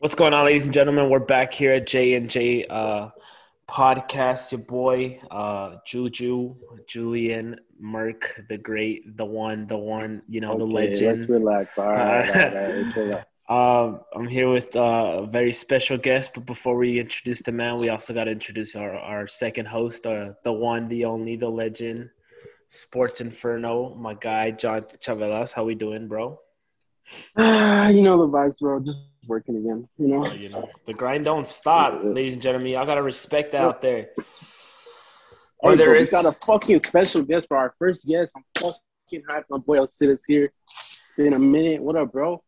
What's going on, ladies and gentlemen? We're back here at J and J uh, podcast. Your boy uh, Juju, Julian Merk, the great, the one, the one. You know, Okay, the legend. Let's relax. All right, all right, all right, let's relax. Um, I'm here with uh, a very special guest, but before we introduce the man, we also got to introduce our, our second host, uh, the one, the only, the legend, Sports Inferno, my guy John Chavelas. How we doing, bro? Ah, you know the vibes, bro. Just working again. You know. Uh, you know, the grind don't stop, ladies and gentlemen. Y'all gotta respect that out there. Hey, Whether bro, we got a fucking special guest for our first guest. I'm fucking hyped. My boy Alcides here. Been a minute. What up, bro?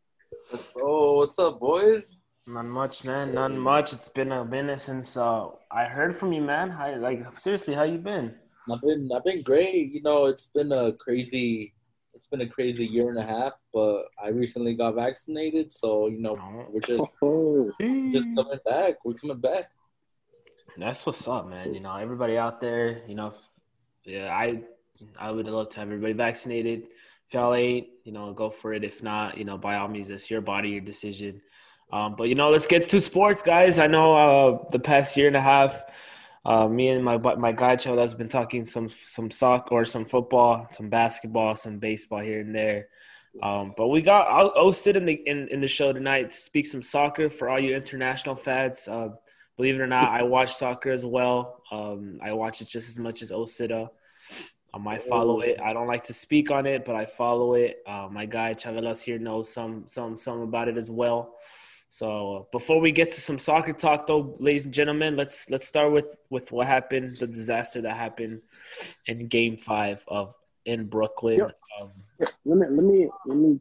Oh, what's up, boys? not much, man, not much. It's been a minute since uh, I heard from you, man. How, like, seriously, how you been? I've been I've been great. You know, it's been a crazy it's been a crazy year and a half, but I recently got vaccinated, so you know we're just Oh, just coming back. We're coming back. That's what's up, man. You know, everybody out there, you know, yeah, I I would love to have everybody vaccinated. If y'all ain't, you know, go for it. If not, you know, by all means, it's your body, your decision. Um, but you know, let's get to sports, guys. I know uh, the past year and a half, uh, me and my my guy Chow has been talking some some soccer or some football, some basketball, some baseball here and there. Um, but we got I'll, I'll sit in the in, in the show tonight, To speak some soccer for all you international fans. Uh, believe it or not, I watch soccer as well. Um, I watch it just as much as Osida. Um, I follow it. I don't like to speak on it, but I follow it. Uh, my guy Chavelas here knows some some some about it as well. So before we get to some soccer talk, though, ladies and gentlemen, let's let's start with with what happened, the disaster that happened in Game Five of in Brooklyn. Yep. Um, let me let me let me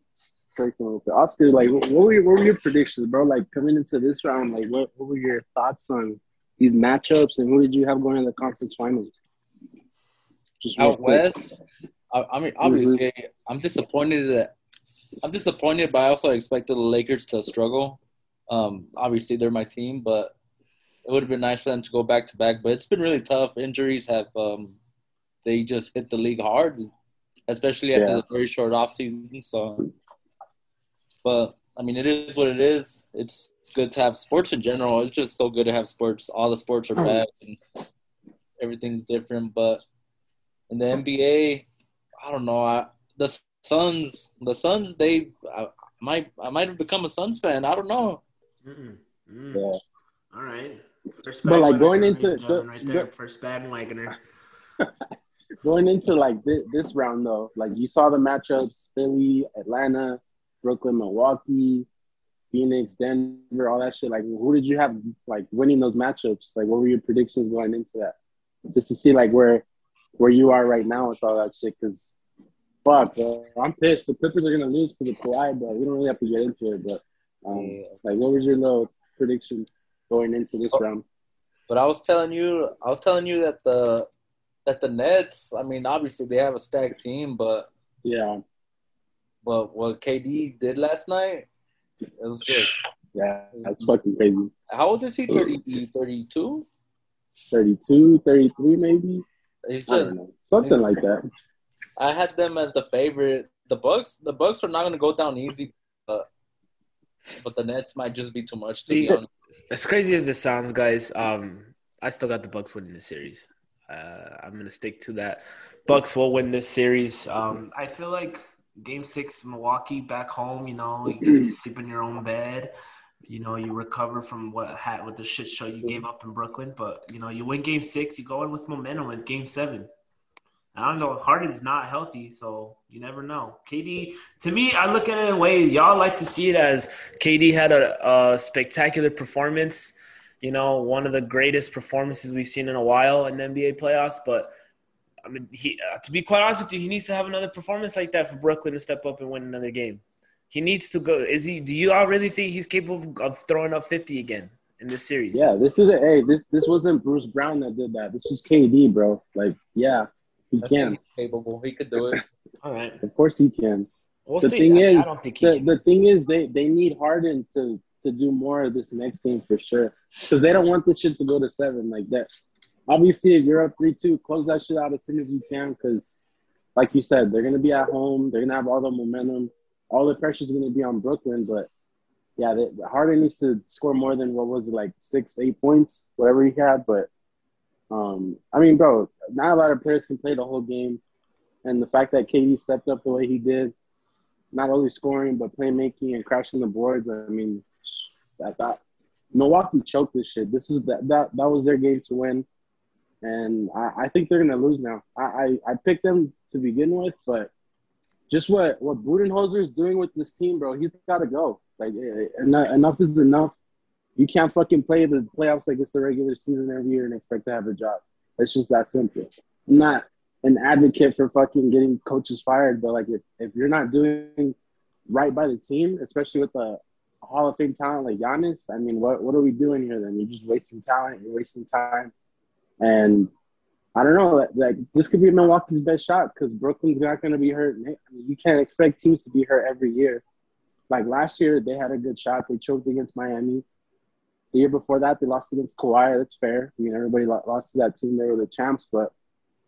say something. real quick. Oscar, like, what were your, what were your predictions, bro? Like coming into this round, like, what what were your thoughts on these matchups, and who did you have going to the conference finals? Just Out quick. west, I, I mean, obviously, I'm disappointed that I'm disappointed, but I also expected the Lakers to struggle. Um, obviously, they're my team, but it would have been nice for them to go back to back. But it's been really tough. Injuries have um, they just hit the league hard, especially after Yeah. the very short off season. So, but I mean, it is what it is. It's good to have sports in general. It's just so good to have sports. All the sports are back and everything's different. But in the NBA, I don't know. I, the Suns, the Suns, they I might I might have become a Suns fan. I don't know. Mm, mm. Yeah. All right. First But, like, going into gentlemen, right there, the- first bandwagoner. Going into like this, this round though, like you saw the matchups: Philly, Atlanta, Brooklyn, Milwaukee, Phoenix, Denver, all that shit. Like, who did you have like winning those matchups? Like, what were your predictions going into that? Just to see like where where you are right now with all that shit. Because fuck, bro, I'm pissed. The Clippers are gonna lose because of Kawhi, but we don't really have to get into it. But um, like, what was your little predictions going into this Oh. round? But I was telling you, I was telling you that the that the Nets. I mean, obviously they have a stacked team, but Yeah, but what KD did last night, it was good. yeah, that's fucking crazy. How old is he? 30, 32? 32, 33 maybe. He's just. Something like that. I had them as the favorite. The Bucks, the Bucks are not going to go down easy, but but the Nets might just be too much to be honest. As crazy as this sounds, guys, um, I still got the Bucks winning the series. Uh, I'm gonna stick to that. Bucks will win this series. Um, I feel like Game Six, Milwaukee back home. You know, you to sleep in your own bed. You know, you recover from what had with the shit show you gave up in Brooklyn. But you know, you win Game Six, you go in with momentum with Game Seven. I don't know. Harden's not healthy, so you never know. KD, to me, I look at it in a way y'all like to see it as KD had a, a spectacular performance. You know, one of the greatest performances we've seen in a while in NBA playoffs. But I mean, he uh, to be quite honest with you, he needs to have another performance like that for Brooklyn to step up and win another game. He needs to go. Is he? Do you all really think he's capable of throwing up fifty again in this series? Yeah, this isn't. Hey, this this wasn't Bruce Brown that did that. This was KD, bro. Like, yeah, he I can. capable. He could do it. All right. Of course, he can. We'll the see. thing I, is, I don't think he the, can. the thing is, they they need Harden to to do more of this next game for sure, because they don't want this shit to go to seven like that. Obviously, if you're up three two, close that shit out as soon as you can, because like you said, they're gonna be at home. They're gonna have all the momentum. All the pressure is gonna be on Brooklyn, but yeah, the, Harden needs to score more than what was it like six, eight points, whatever he had. But um, I mean, bro, not a lot of players can play the whole game, and the fact that KD stepped up the way he did, not only scoring but playmaking and crashing the boards. I mean, that that Milwaukee choked this shit. This was that that that was their game to win, and I, I think they're gonna lose now. I, I I picked them to begin with, but just what what Budenholzer is doing with this team, bro, he's got to go. Like enough, enough is enough. You can't fucking play the playoffs like it's the regular season every year and expect to have a job. It's just that simple. I'm not an advocate for fucking getting coaches fired, but like if, if you're not doing right by the team, especially with the Hall of Fame talent like Giannis, I mean, what what are we doing here then? You're just wasting talent, you're wasting time, and I don't know. Like, like this could be Milwaukee's best shot because Brooklyn's not going to be hurt. I mean, you can't expect teams to be hurt every year. Like last year, they had a good shot. They choked against Miami. The year before that, they lost against Kawhi. That's fair. I mean, everybody lost to that team. They were the champs. But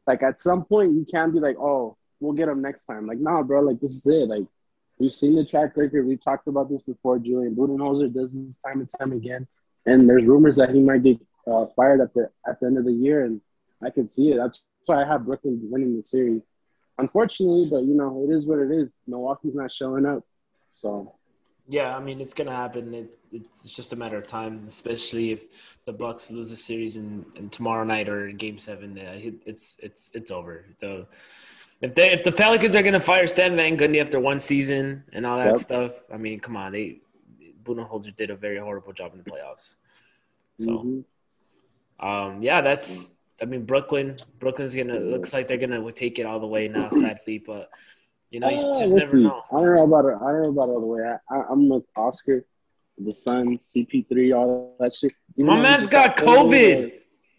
like at some point, you can't be like, oh, we'll get them next time. Like, nah, bro. Like this is it. Like we've seen the track record. We've talked about this before. Julian Budenholzer does this time and time again. And there's rumors that he might get uh, fired at the at the end of the year, and I can see it. That's why I have Brooklyn winning the series. Unfortunately, but you know, it is what it is. Milwaukee's not showing up. So yeah, I mean it's gonna happen. It, it's just a matter of time, especially if the Bucks lose the series in, in tomorrow night or Game Seven. it's it's it's over. The if they if the Pelicans are gonna fire Stan Van Gundy after one season and all that yep. stuff, I mean, come on, they Budenholzer did a very horrible job in the playoffs. So, mm-hmm. um, yeah, that's. I mean, Brooklyn. Brooklyn's gonna looks like they're gonna take it all the way now, sadly, but you know, you uh, just never see. know. I don't know about it. I don't know about all the way. I, I, am with Oscar, the Sun, CP3, all that shit. You My man's got COVID.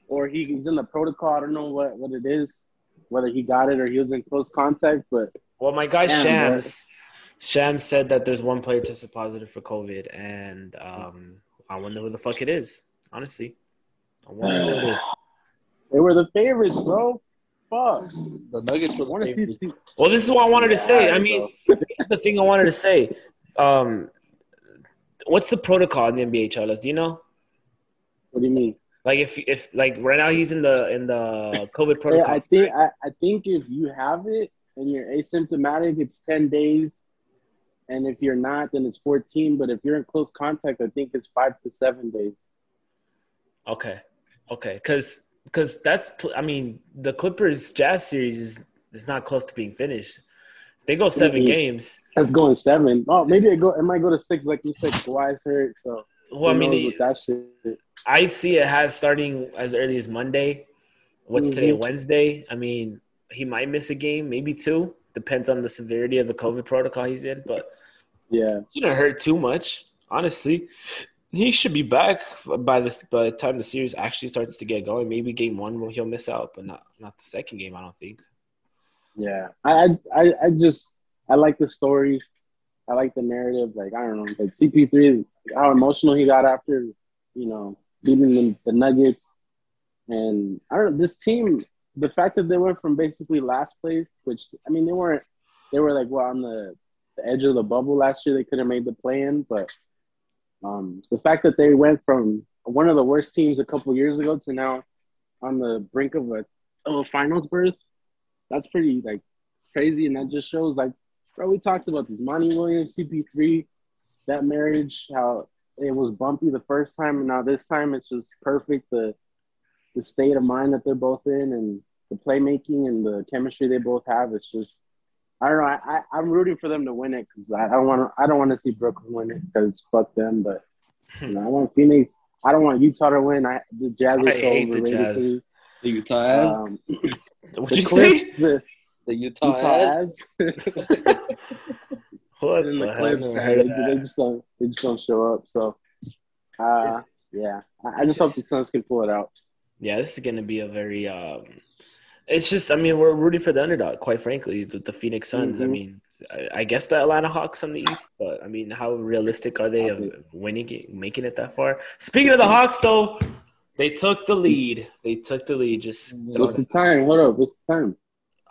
Or, or he, he's in the protocol. I don't know what, what it is, whether he got it or he was in close contact. But well, my guy damn, Shams, Shams said that there's one player tested positive for COVID, and um, I wonder who the fuck it is. Honestly, I wonder who it is. They were the favorites, bro. Fuck. The Nuggets were want to see, see. Well, this is what I wanted to say. I mean, the thing I wanted to say. Um, what's the protocol in the NBA, Charles? Do you know? What do you mean? Like if if like right now he's in the in the COVID protocol. Yeah, I think I, I think if you have it and you're asymptomatic, it's ten days, and if you're not, then it's fourteen. But if you're in close contact, I think it's five to seven days. Okay, okay, because because that's I mean the Clippers Jazz series is is not close to being finished. If they go 7 mm-hmm. games. That's going seven. Oh, maybe it go. It might go to six, like you said. Kawhi's hurt, so. Well, I mean, that shit. I see it has starting as early as Monday. What's mm-hmm. today? Wednesday. I mean, he might miss a game, maybe two. Depends on the severity of the COVID protocol he's in, but yeah, you don't hurt too much, honestly he should be back by this by the time the series actually starts to get going. Maybe game one will he'll miss out, but not not the second game. I don't think. Yeah, I I I just I like the story. I like the narrative. Like I don't know, like CP3, how emotional he got after, you know, beating the, the Nuggets, and I don't know this team. The fact that they went from basically last place, which I mean they weren't, they were like well on the, the edge of the bubble last year. They could have made the play in, but um, the fact that they went from one of the worst teams a couple years ago to now on the brink of a, of a finals berth, that's pretty like crazy, and that just shows like, bro, we talked about this Monty Williams, CP3, that marriage, how it was bumpy the first time, and now this time it's just perfect. The the state of mind that they're both in, and the playmaking and the chemistry they both have, it's just I don't know. I, I am rooting for them to win it because I, I don't want to. I don't want to see Brooklyn win it because fuck them. But you know, I want Phoenix. I don't want Utah to win. I the Jazz are so overrated. The, Jazz. the Utah um, What'd you Clips, say? The, the Utah, Utah what in the Clips? They, they, just don't. They just don't show up. So, uh, yeah. I, I just hope the Suns can pull it out. Yeah, this is gonna be a very um, it's just, I mean, we're rooting for the underdog, quite frankly, the, the Phoenix Suns. Mm-hmm. I mean, I, I, guess the Atlanta Hawks on the East, but I mean, how realistic are they of winning it, making it that far? Speaking of the Hawks, though, they took the lead. They took the lead. Just what's the time? What up? What's the time?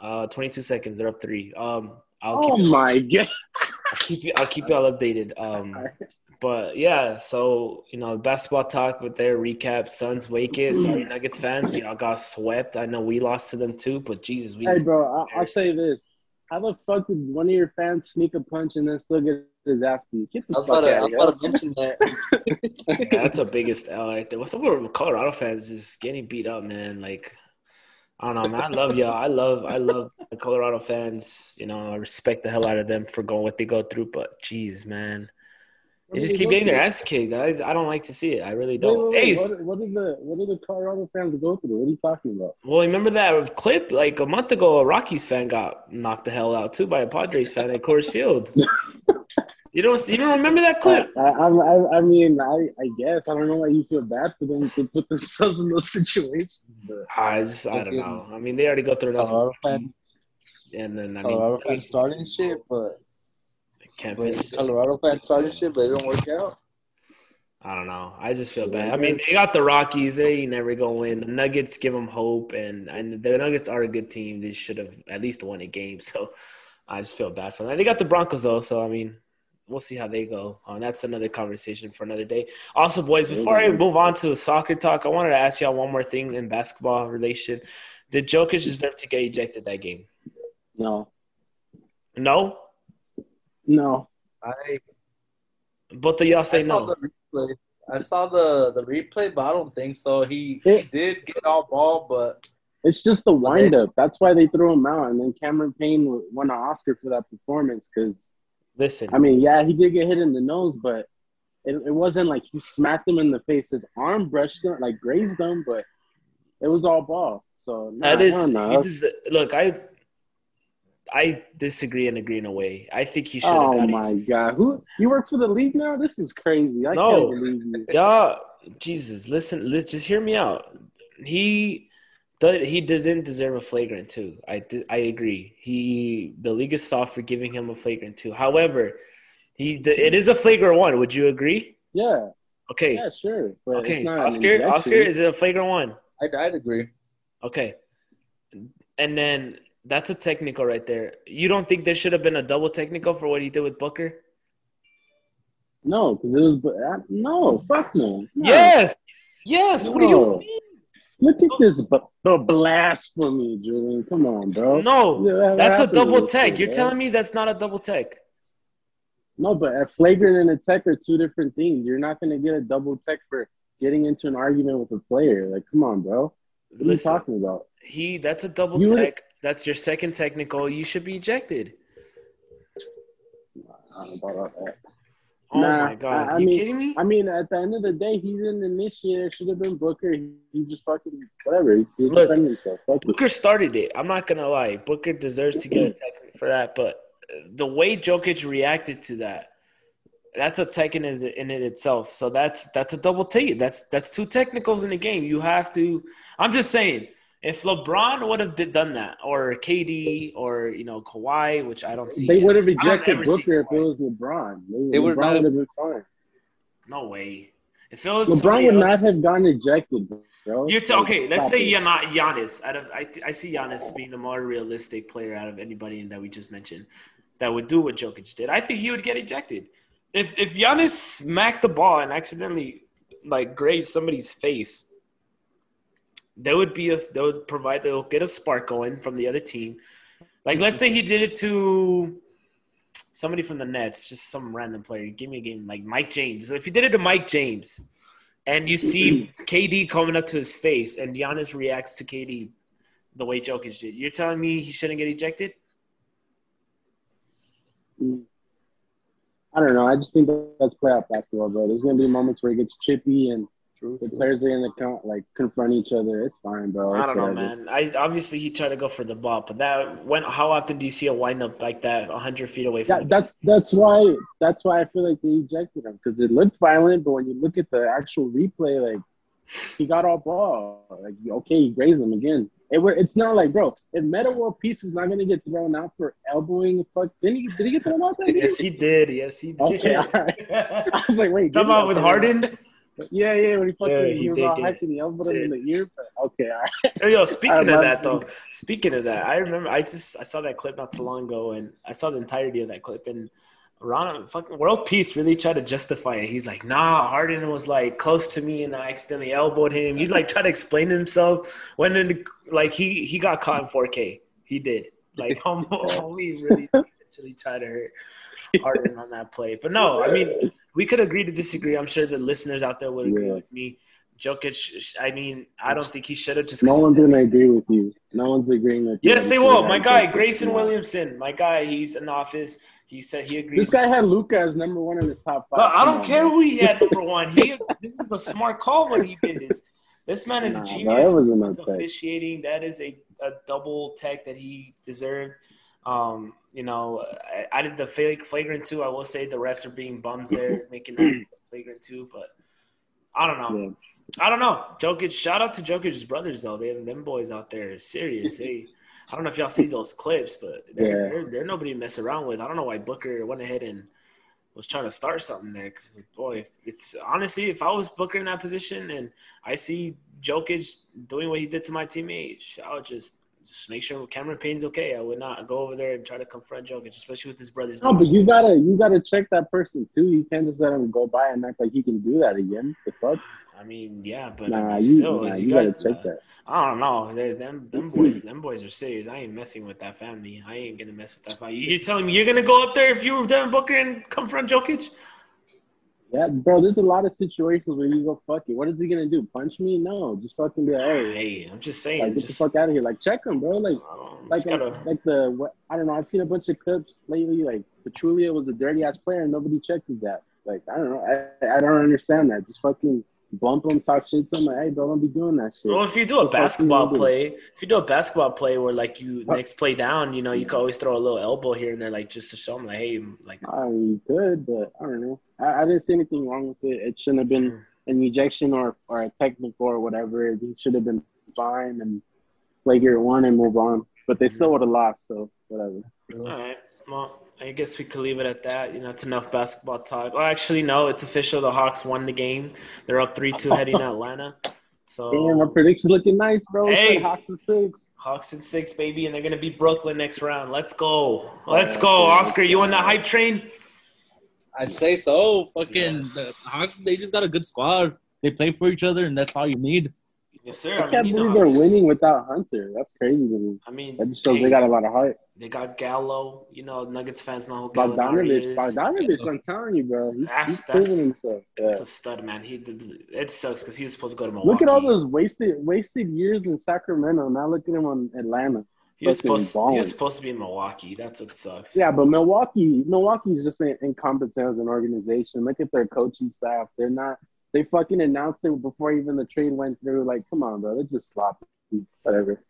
Uh, 22 seconds. They're up three. Um, I'll oh keep my god! I'll keep you. I'll keep you all updated. Um, but yeah, so you know, basketball talk with their recap. Suns wake it. Sorry, mm-hmm. Nuggets fans, y'all got swept. I know we lost to them too, but Jesus, we. Hey, bro, I, I'll say this: How the fuck did one of your fans sneak a punch and then still get his ass beat? Get the I was fuck about to, I out was of about to mention that. Yeah, that's a biggest L right there. What's up with Colorado fans just getting beat up, man? Like, I don't know, man. I love y'all. I love, I love the Colorado fans. You know, I respect the hell out of them for going what they go through. But, jeez, man, they just keep getting their ass kicked. I, I don't like to see it. I really don't. wait, wait, Hey, what, what did the what did the Colorado fans go through? What are you talking about? well, remember that clip like a month ago? A Rockies fan got knocked the hell out too by a Padres fan at Coors Field. You don't, you don't remember that clip? I, I, I, I mean, I, I guess I don't know why you feel bad for them to put themselves in those situations. But I just, I don't know. I mean, they already go through enough. Colorado fan, And then, I Colorado uh, mean, fan starting shit, but, can't but finish it. Colorado fan starting shit, but it don't work out. I don't know. I just feel bad. I mean, they got the Rockies. They never going to win. The Nuggets give them hope, and, and the Nuggets are a good team. They should have at least won a game. So I just feel bad for them. They got the Broncos, though. So, I mean, we'll see how they go. Uh, that's another conversation for another day. Also, boys, before I move on to the soccer talk, I wanted to ask y'all one more thing in basketball relation. Did Jokic deserve to get ejected that game? no, No? No. I, Both of y'all say I saw no. the replay. I saw the, the replay, but I don't think so. He, he did get all ball, but It's just the windup. That's why they threw him out. And then Cameron Payne won an Oscar for that performance because Listen. I mean, yeah, he did get hit in the nose, but it, it wasn't like he smacked him in the face. His arm brushed him, like grazed him, but it was all ball. So nah, That is, hell no. he des- look, I, I disagree and agree in a way. I think he should have Oh my god, who you work for the league now? This is crazy. I No. can't believe you. Y'all, Jesus, listen, let's just hear me out. He, did, he didn't deserve a flagrant two. I, I agree. He, the league is soft for giving him a flagrant two. However, he, it is a flagrant one. Would you agree? Yeah, Okay, yeah, sure. Okay. Oscar. Oscar, is it a flagrant one? I'd, I'd agree. Okay. And then that's a technical right there. You don't think there should have been a double technical for what he did with Booker? no, because it was. uh, No, fuck no. no. Yes. Yes. What do you No. mean? Look at this, bu- the blasphemy, Julian. Come on, bro. No. Yeah, that That's a double tech. this You're shit, telling me that's not a double tech. No, but a flagrant and a tech are two different things. You're not going to get a double tech for getting into an argument with a player. Like, come on, bro. What are you talking about? he that's a double You tech. That's your second technical. You should be ejected. I about that. Oh Nah, my god. I- I you mean- kidding me? I mean, at the end of the day, he didn't initiate. It should have been Booker. He, he just fucking whatever. He just Look, defended himself. Fuck it. Booker started it. I'm not gonna lie. Booker deserves to get a tech for that, but uh, the way Jokic reacted to that, that's a tech in it, in it itself. So that's that's a double take. That's that's two technicals in the game. You have to. I'm just saying, if LeBron would have been, done that, or KD, or you know Kawhi, which I don't see. They would have I don't ejected Booker if it was LeBron. They, They would not have- have been fine. No way. If it was LeBron would else- not have gotten ejected, bro. You're t- okay. Let's say it. you're not Giannis. Out of I, I see Giannis being the more realistic player out of anybody that we just mentioned that would do what Jokic did. I think he would get ejected. If if Giannis smacked the ball and accidentally like grazed somebody's face, there would be a they would provide they'll get a spark going from the other team. Like let's say he did it to somebody from the Nets, just some random player. Give me a game like Mike James. If you did it to Mike James, and you see KD coming up to his face, and Giannis reacts to KD the way Jokic did, you're telling me he shouldn't get ejected? I don't know. I just think that's playoff basketball, bro. There's gonna be moments where it gets chippy and True. the players are gonna count, like confront each other. It's fine, bro. I don't know, man. I obviously he tried to go for the ball, but that when how often do you see a windup like that, hundred feet away from? That, that's that's why that's why I feel like they ejected him because it looked violent, but when you look at the actual replay, like he got all ball. Like okay, he grazed him again. It were, it's not like bro. If Metta World Peace is not gonna get thrown out for elbowing, fuck, didn't he? Did he get thrown out that yes, he did. Yes, he did. Okay, all right. I was like, wait, Talking did he? about with Okay, Harden. Yeah, yeah, when he fucking Yeah, he, he was did all get hyped and him in the ear. But okay, all right. Yo, speaking of that though, speaking of that, I remember I just I saw that clip not too long ago, and I saw the entirety of that clip, and Ron, fucking world peace really tried to justify it. He's like, nah, Harden was like close to me and I accidentally elbowed him. He's like trying to explain himself. When in like he he got caught in 4K. He did. Like homie really actually tried to hurt Harden on that play. But no, I mean we could agree to disagree. I'm sure the listeners out there would agree Yeah. with me. Jokic, I mean, I don't think he should have just. No one's gonna agree with you. No one's agreeing with you. Yes, they will. My guy, Grayson Williamson. My guy, he's in office. He said he agrees. This guy had Luka as number one in his top five. But I don't care who he had number one. He this is the smart call what he did. Is this man is Nah, a genius. it wasn't He's no tech. officiating. That is a, a double tech that he deserved. Um, you know, I, I did the flag- flagrant two. I will say the refs are being bums there, making that flagrant two. But I don't know. Yeah. I don't know. Jokic. Shout out to Jokic's brothers though. They have them boys out there are serious. They. I don't know if y'all see those clips, but they're, Yeah. they're, they're nobody to mess around with. I don't know why Booker went ahead and was trying to start something there. Because boy, if it's honestly, if I was Booker in that position and I see Jokic doing what he did to my teammate, I would just just make sure Cameron Payne's okay. I would not go over there and try to confront Jokic, especially with his brothers. No, but you gotta you gotta check that person too. You can't just let him go by and act like he can do that again. The fuck? I mean, yeah, but Nah, I mean, you, still, nah, as you guys, gotta check uh, that. I don't know. They, them, them boys, them boys are serious. I ain't messing with that family. I ain't gonna mess with that family. You're telling me you're gonna go up there if you were Devin Booker and confront Jokic? Yeah, bro. There's a lot of situations where you go fuck it. What is he gonna do? Punch me? No, just fucking be like, hey, Hey, I'm just saying. like get just, the fuck out of here. Like check him, bro. Like like gotta, like the what I don't know. I've seen a bunch of clips lately. Like Pachulia was a dirty ass player and nobody checked his ass. Like I don't know. I I don't understand that. Just fucking bump them, talk shit to him. Like, hey, bro, don't be doing that shit. well, if you do a What the fuck you basketball do? play, if you do a basketball play where like you What? next play down, you know, you could always throw a little elbow here and there, like just to show them, like, hey, like, I mean, you could, but I don't know. I, I didn't see anything wrong with it. It shouldn't have been Mm. an ejection or, or a technical or whatever. It should have been fine and play gear one and move on. But they still would have lost, so whatever. all right, well, I guess we could leave it at that. You know, it's enough basketball talk. Oh, actually, no, it's official. The Hawks won the game. They're up three two heading to Atlanta. So Damn, my prediction's looking nice, bro. Hey. Hawks and six. Hawks in six, baby, and they're gonna beat Brooklyn next round. Let's go. Let's Yeah, go, Oscar. You on the hype train? I'd say so. Fucking Yes. the Hawks, they just got a good squad. They play for each other, and that's all you need. Yes, sir. I I can't mean, believe they're obviously- winning without Hunter. That's crazy to me. I mean, That just shows hey, they got a lot of heart. they got Gallo. You know, Nuggets fans know who Gallinari Bogdanovich, is. Bogdanovich, I'm telling you, bro. He's, That's- he's that's- proving himself. That's Yeah. a stud, man. He it sucks because he was supposed to go to Milwaukee. Look at all those wasted wasted years in Sacramento. Now look at him on Atlanta. He was supposed. He was supposed to be in Milwaukee. That's what sucks. Yeah, but Milwaukee, Milwaukee's just in- incompetent as an organization. Look at their coaching staff. They're not. They fucking announced it before even the trade went through. Like, come on, bro. They're just sloppy. Whatever.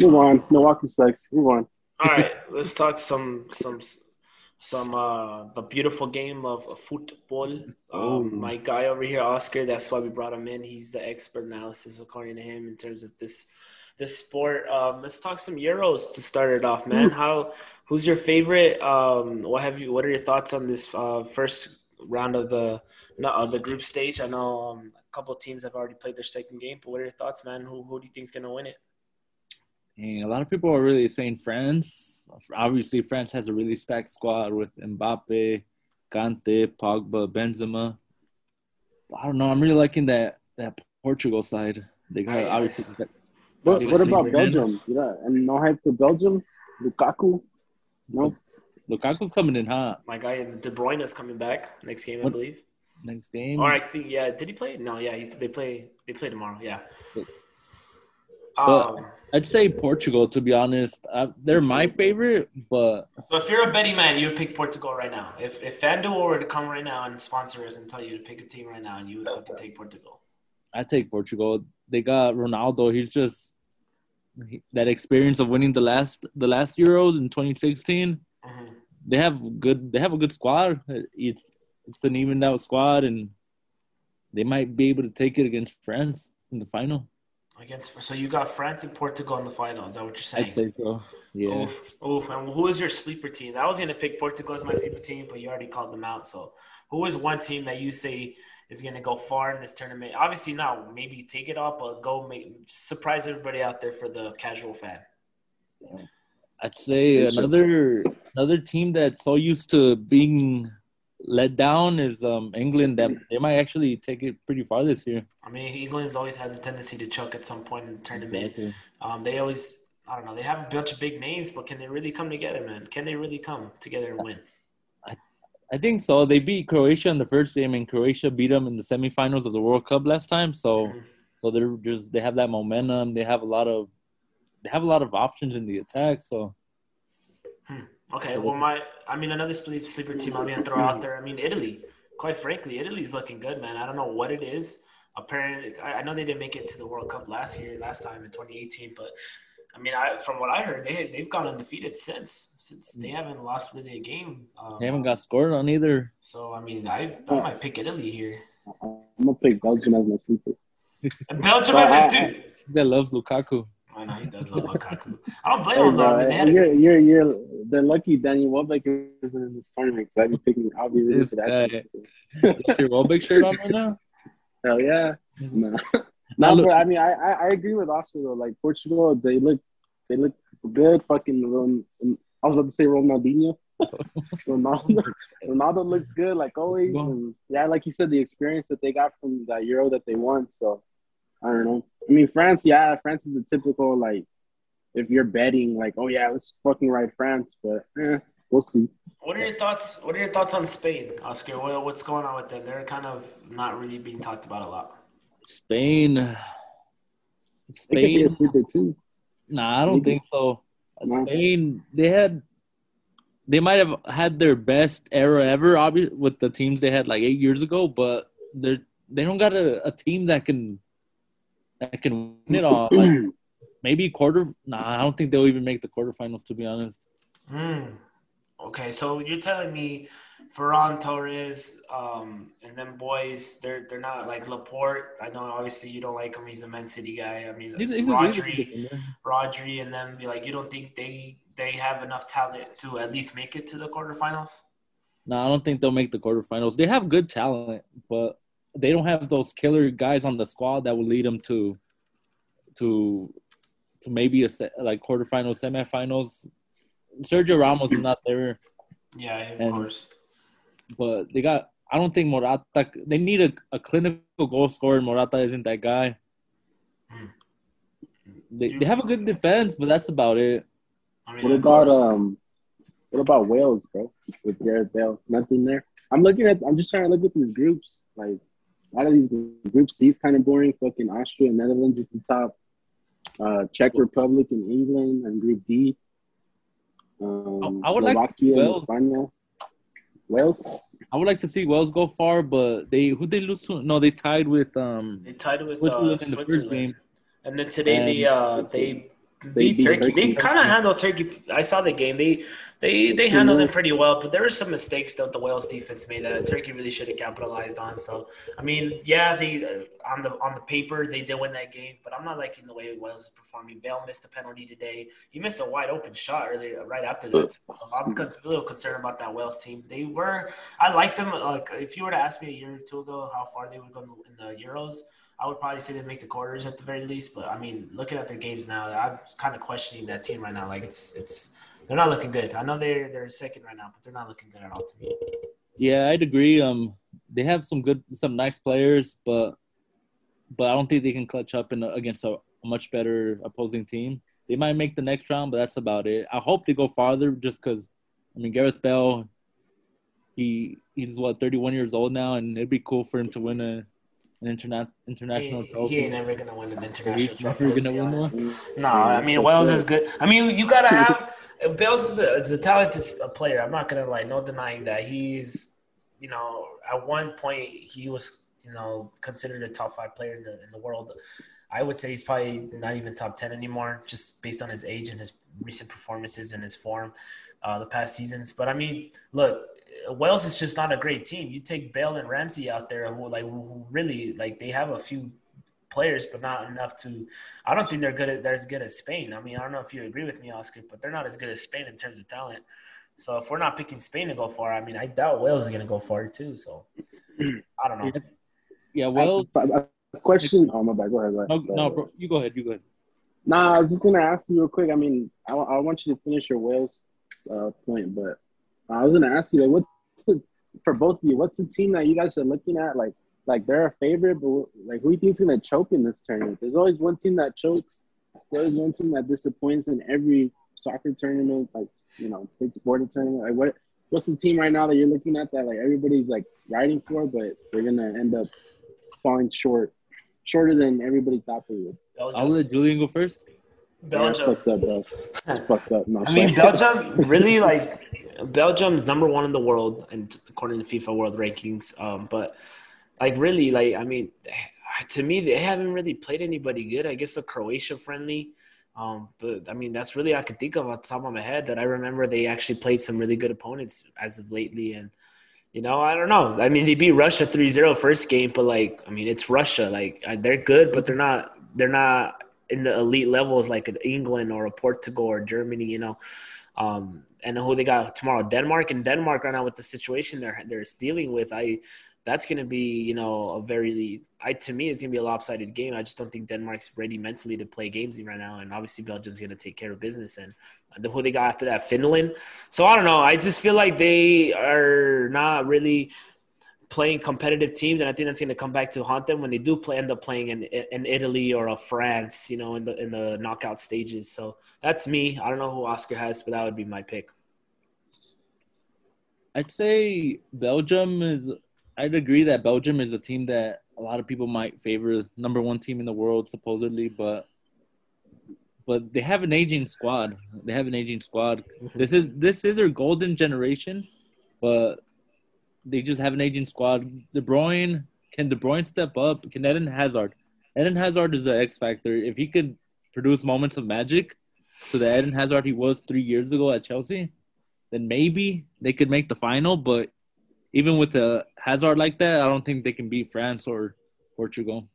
Move on. Milwaukee sucks. Move on. All right, let's talk some some some uh the beautiful game of football. Oh. Um, my guy over here, Oscar. That's why we brought him in. He's the expert analysis, according to him, in terms of this this sport. Um, let's talk some Euros to start it off, man. How who's your favorite? Um, what have you? What are your thoughts on this uh, first round of the not of the group stage? I know um, a couple teams have already played their second game, but what are your thoughts, man? Who who do you think is gonna win it? And a lot of people are really saying France. Obviously, France has a really stacked squad with Mbappe, Kante, Pogba, Benzema. I don't know. I'm really liking that that Portugal side. They got Oh, yeah. obviously got- What, what about. Belgium? Yeah, and no hype for Belgium. Lukaku. No. Lukaku's coming in hot My guy in De Bruyne is coming back next game, I What- believe. next game. Or I think, yeah, did he play? No, yeah, he, they play. They play tomorrow. Yeah. But- Um, I'd say Portugal. To be honest, uh, they're my favorite, but so if you're a betting man, you would pick Portugal right now. If if FanDuel were to come right now and sponsor us and tell you to pick a team right now, and you would fucking take Portugal. I take Portugal. They got Ronaldo. He's just he- that experience of winning the last the last Euros in 2016. Hmm They have good. They have a good squad. It's it's an evened out squad, and they might be able to take it against France in the final. Against so you got France and Portugal in the final. Is that what you're saying? I'd say so. Yeah. Oof. And who is your sleeper team? I was gonna pick Portugal as my sleeper team, but you already called them out. So, who is one team that you say is gonna go far in this tournament? Obviously, not maybe take it off, but go make surprise everybody out there for the casual fan. I'd say another Another team that's so used to being let down is um, England. That they might actually take it pretty far this year. I mean, England's always has a tendency to choke at some point in the tournament. Exactly. Um, they always, I don't know, they have a bunch of big names, but can they really come together, man? Can they really come together and win? I think so. They beat Croatia in the first game, and Croatia beat them in the semifinals of the World Cup last time. So, Mhm. so they're just they have that momentum. They have a lot of they have a lot of options in the attack. So Okay, So well, my, I mean, another sleep- sleeper team I was gonna throw out there. I mean, Italy. Quite frankly, Italy's looking good, man. I don't know what it is. Apparently, I, I know they didn't make it to the World Cup last year, last time in 2018, but I mean, I from what I heard, they they've gone undefeated since. Since they haven't lost really a game. Um, they haven't got scored on either. So I mean, I, I might pick Italy here. I'm gonna pick Belgium as my sleeper. And Belgium as has I- it too. That loves Lukaku. I know he does love Lukaku. I don't blame Hey, him though. I bro, mean, they had a you're, good you're, you're, they're lucky Danny Welbeck isn't in this tournament because I'd be picking, I'll be rooting for that. This team, so. Is your Welbeck shirt on right now? Hell yeah. No, Now no look- but I mean, I, I, I agree with Oscar though. Like Portugal, they look, they look good. Fucking, Ron, I was about to say Ronaldinho. Ronaldo, Ronaldo looks good, like always. And yeah, like you said, the experience that they got from that Euro that they won. So I don't know. I mean, France, yeah, France is the typical like, if you're betting, like, oh yeah, let's fucking ride France, but eh, we'll see. What are your thoughts? What are your thoughts on Spain, Oscar? What, what's going on with them? They're kind of not really being talked about a lot. Spain. They could be Spain. a sleeper too. Nah, I don't Maybe. think so. No. Spain, they had, they might have had their best era ever, obviously, with the teams they had like eight years ago. But they they don't got a, a team that can that can win it all. Like maybe quarter. Nah, I don't think they'll even make the quarterfinals. To be honest, Hmm. Okay, so you're telling me Ferran Torres um, and them boys, they're they're not like Laporte. I know obviously you don't like him. He's a Man City guy. I mean, He's- he's a really good Rodri. Rodri, and them. Be like you don't think they they have enough talent to at least make it to the quarterfinals? No, I don't think they'll make the quarterfinals. They have good talent, but they don't have those killer guys on the squad that will lead them to to to maybe a se- like quarterfinals, semifinals. Sergio Ramos is not there, Yeah, of And- course. but they got. I don't think Morata. They need a, a clinical goal scorer. and Morata isn't that guy. Hmm. They, they have a good defense, but that's about it. I mean, What about um? What about Wales, bro? With Gareth Bale, nothing there. I'm looking at. I'm just trying to look at these groups. Like a lot of these group C's kind of boring. Fucking Austria, and Netherlands at the top. Uh, Czech Republic and England and Group D. Um, I would like to see Slovakia and Wales. España. Wales. I would like to see Wales go far, but they who they lose to? No, they tied with um They tied with uh, Switzerland in the Switzerland. first game. And then today And- they uh they They beat beat Turkey. They kind of handled Turkey. I saw the game. They they they handled them pretty well, but there were some mistakes that the Wales defense made that Turkey really should have capitalized on. So I mean, yeah, they uh, on the on the paper they did win that game, but I'm not liking the way Wales is performing. Bale missed a penalty today. He missed a wide open shot earlier right after that. I'm con- a little concerned about that Wales team. They were I like them. Like if you were to ask me a year or two ago how far they would go in the Euros. I would probably say they make the quarters at the very least, but I mean, looking at their games now, I'm kind of questioning that team right now. Like it's it's they're not looking good. I know they're they're second right now, but they're not looking good at all to me. Yeah, I'd agree. Um, they have some good, some nice players, but but I don't think they can clutch up in against a, a much better opposing team. They might make the next round, but that's about it. I hope they go farther, just because. I mean, Gareth Bale, he he's what 31 years old now, and it'd be cool for him to win a an interna- international He, he trophy. ain't never gonna win an international trophy. never gonna win one. No, I mean Wales is good. I mean you gotta have Bales is a, is a talented player. I'm not gonna lie, no denying that he's you know at one point he was you know considered a top five player in the in the world. I would say he's probably not even top ten anymore, just based on his age and his recent performances and his form uh, the past seasons. But I mean, look, Wales is just not a great team. You take Bale and Ramsey out there, who like who really like they have a few players, but not enough to. I don't think they're good at they're as good as Spain. I mean, I don't know if you agree with me, Oscar, but they're not as good as Spain in terms of talent. So if we're not picking Spain to go far, I mean, I doubt Wales is going to go far too. So I don't know. Yeah, well, a, a question. Oh my bad. Go ahead. Go ahead. no, Go no, ahead. bro, you go ahead. You go ahead. Nah, I was just gonna ask you real quick. I mean, I, I want you to finish your Wales uh, point, but I was gonna ask you like, what's the for both of you? What's the team that you guys are looking at? Like, like they're a favorite, but like, who do you think's gonna choke in this tournament? There's always one team that chokes. There's always one team that disappoints in every soccer tournament, like you know, big sporting tournament. Like, what what's the team right now that you're looking at that like everybody's like riding for, but they're gonna end up falling short, shorter than everybody thought they would. I'll let Julian go first. Belgium. Yeah, fucked up, bro. Fucked up. I mean. Belgium really like Belgium's number one in the world, and according to FIFA World Rankings. Um, but like really, like I mean, to me, they haven't really played anybody good. I guess the Croatia friendly. Um, but I mean, that's really I can think of off the top of my head that I remember they actually played some really good opponents as of lately. And, you know, I don't know. I mean, they beat Russia 3 0 first game, but like, I mean, it's Russia. Like, uh, they're good, but they're not, they're not in the elite levels like an England or a Portugal or Germany, you know. Um, and who they got tomorrow, Denmark and Denmark right now with the situation they're they're dealing with. I that's going to be, you know, a very, I to me, it's going to be a lopsided game. I just don't think Denmark's ready mentally to play games right now, and obviously Belgium's going to take care of business. And the who they got after that, Finland. So I don't know. I just feel like they are not really playing competitive teams, and I think that's going to come back to haunt them when they do play, end up playing in in Italy or a France, you know, in the in the knockout stages. So that's me. I don't know who Oscar has, but that would be my pick. I'd say Belgium is. I'd agree that Belgium is a team that a lot of people might favor, number one team in the world supposedly, but but they have an aging squad. They have an aging squad. Mm-hmm. This is this is their golden generation, but they just have an aging squad. De Bruyne can De Bruyne step up? Can Eden Hazard? Eden Hazard is the X factor. If he could produce moments of magic, to the Eden Hazard he was three years ago at Chelsea, then maybe they could make the final. But even with a Hazard like that, I don't think they can beat France or Portugal.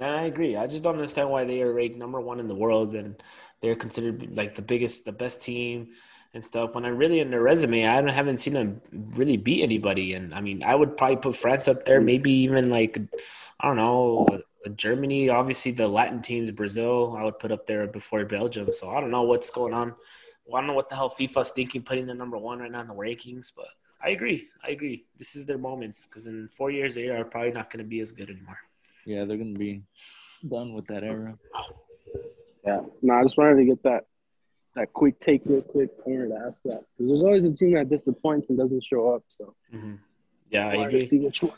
I agree. I just don't understand why they are ranked number one in the world and they're considered like the biggest, the best team and stuff. When I really in their resume, I haven't seen them really beat anybody. And I mean, I would probably put France up there, maybe even like I don't know, Germany. Obviously, the Latin teams, Brazil, I would put up there before Belgium. So I don't know what's going on. Well, I don't know what the hell FIFA's thinking, putting them number one right now in the rankings. But I agree. I agree. This is their moments because in four years they are probably not going to be as good anymore. Yeah, they're gonna be done with that era. Yeah. No, I just wanted to get that that quick take real quick. Wanted to ask that because there's always a team that disappoints and doesn't show up. So Mm-hmm. Yeah, I agree. see which one.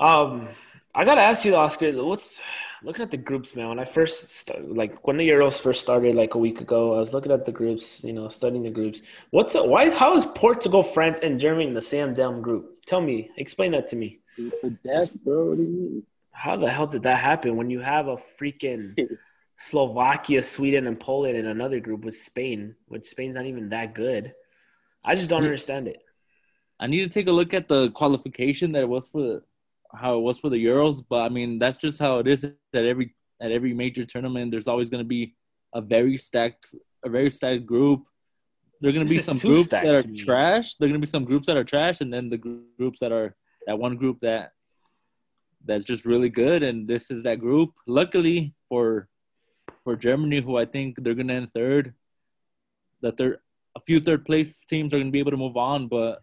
Um, I gotta ask you, Oscar. What's looking at the groups, man? When I first started, like when the Euros first started, like a week ago, I was looking at the groups, you know, studying the groups. What's why? How is Portugal, France, and Germany in the same damn group? Tell me, explain that to me. For death, bro. What do you mean? How the hell did that happen when you have a freaking Slovakia, Sweden, and Poland in another group with Spain, which Spain's not even that good? I just don't mm-hmm. understand it. I need to take a look at the qualification that it was for the, how it was for the Euros, but I mean that's just how it is at every at every major tournament. There's always going to be a very stacked a very stacked group. There're going to be some groups that are trash. There're going to be some groups that are trash, and then the groups that are that one group that that's just really good. And this is that group. Luckily for for Germany, who I think they're going to end third, that they're a few third place teams are going to be able to move on, but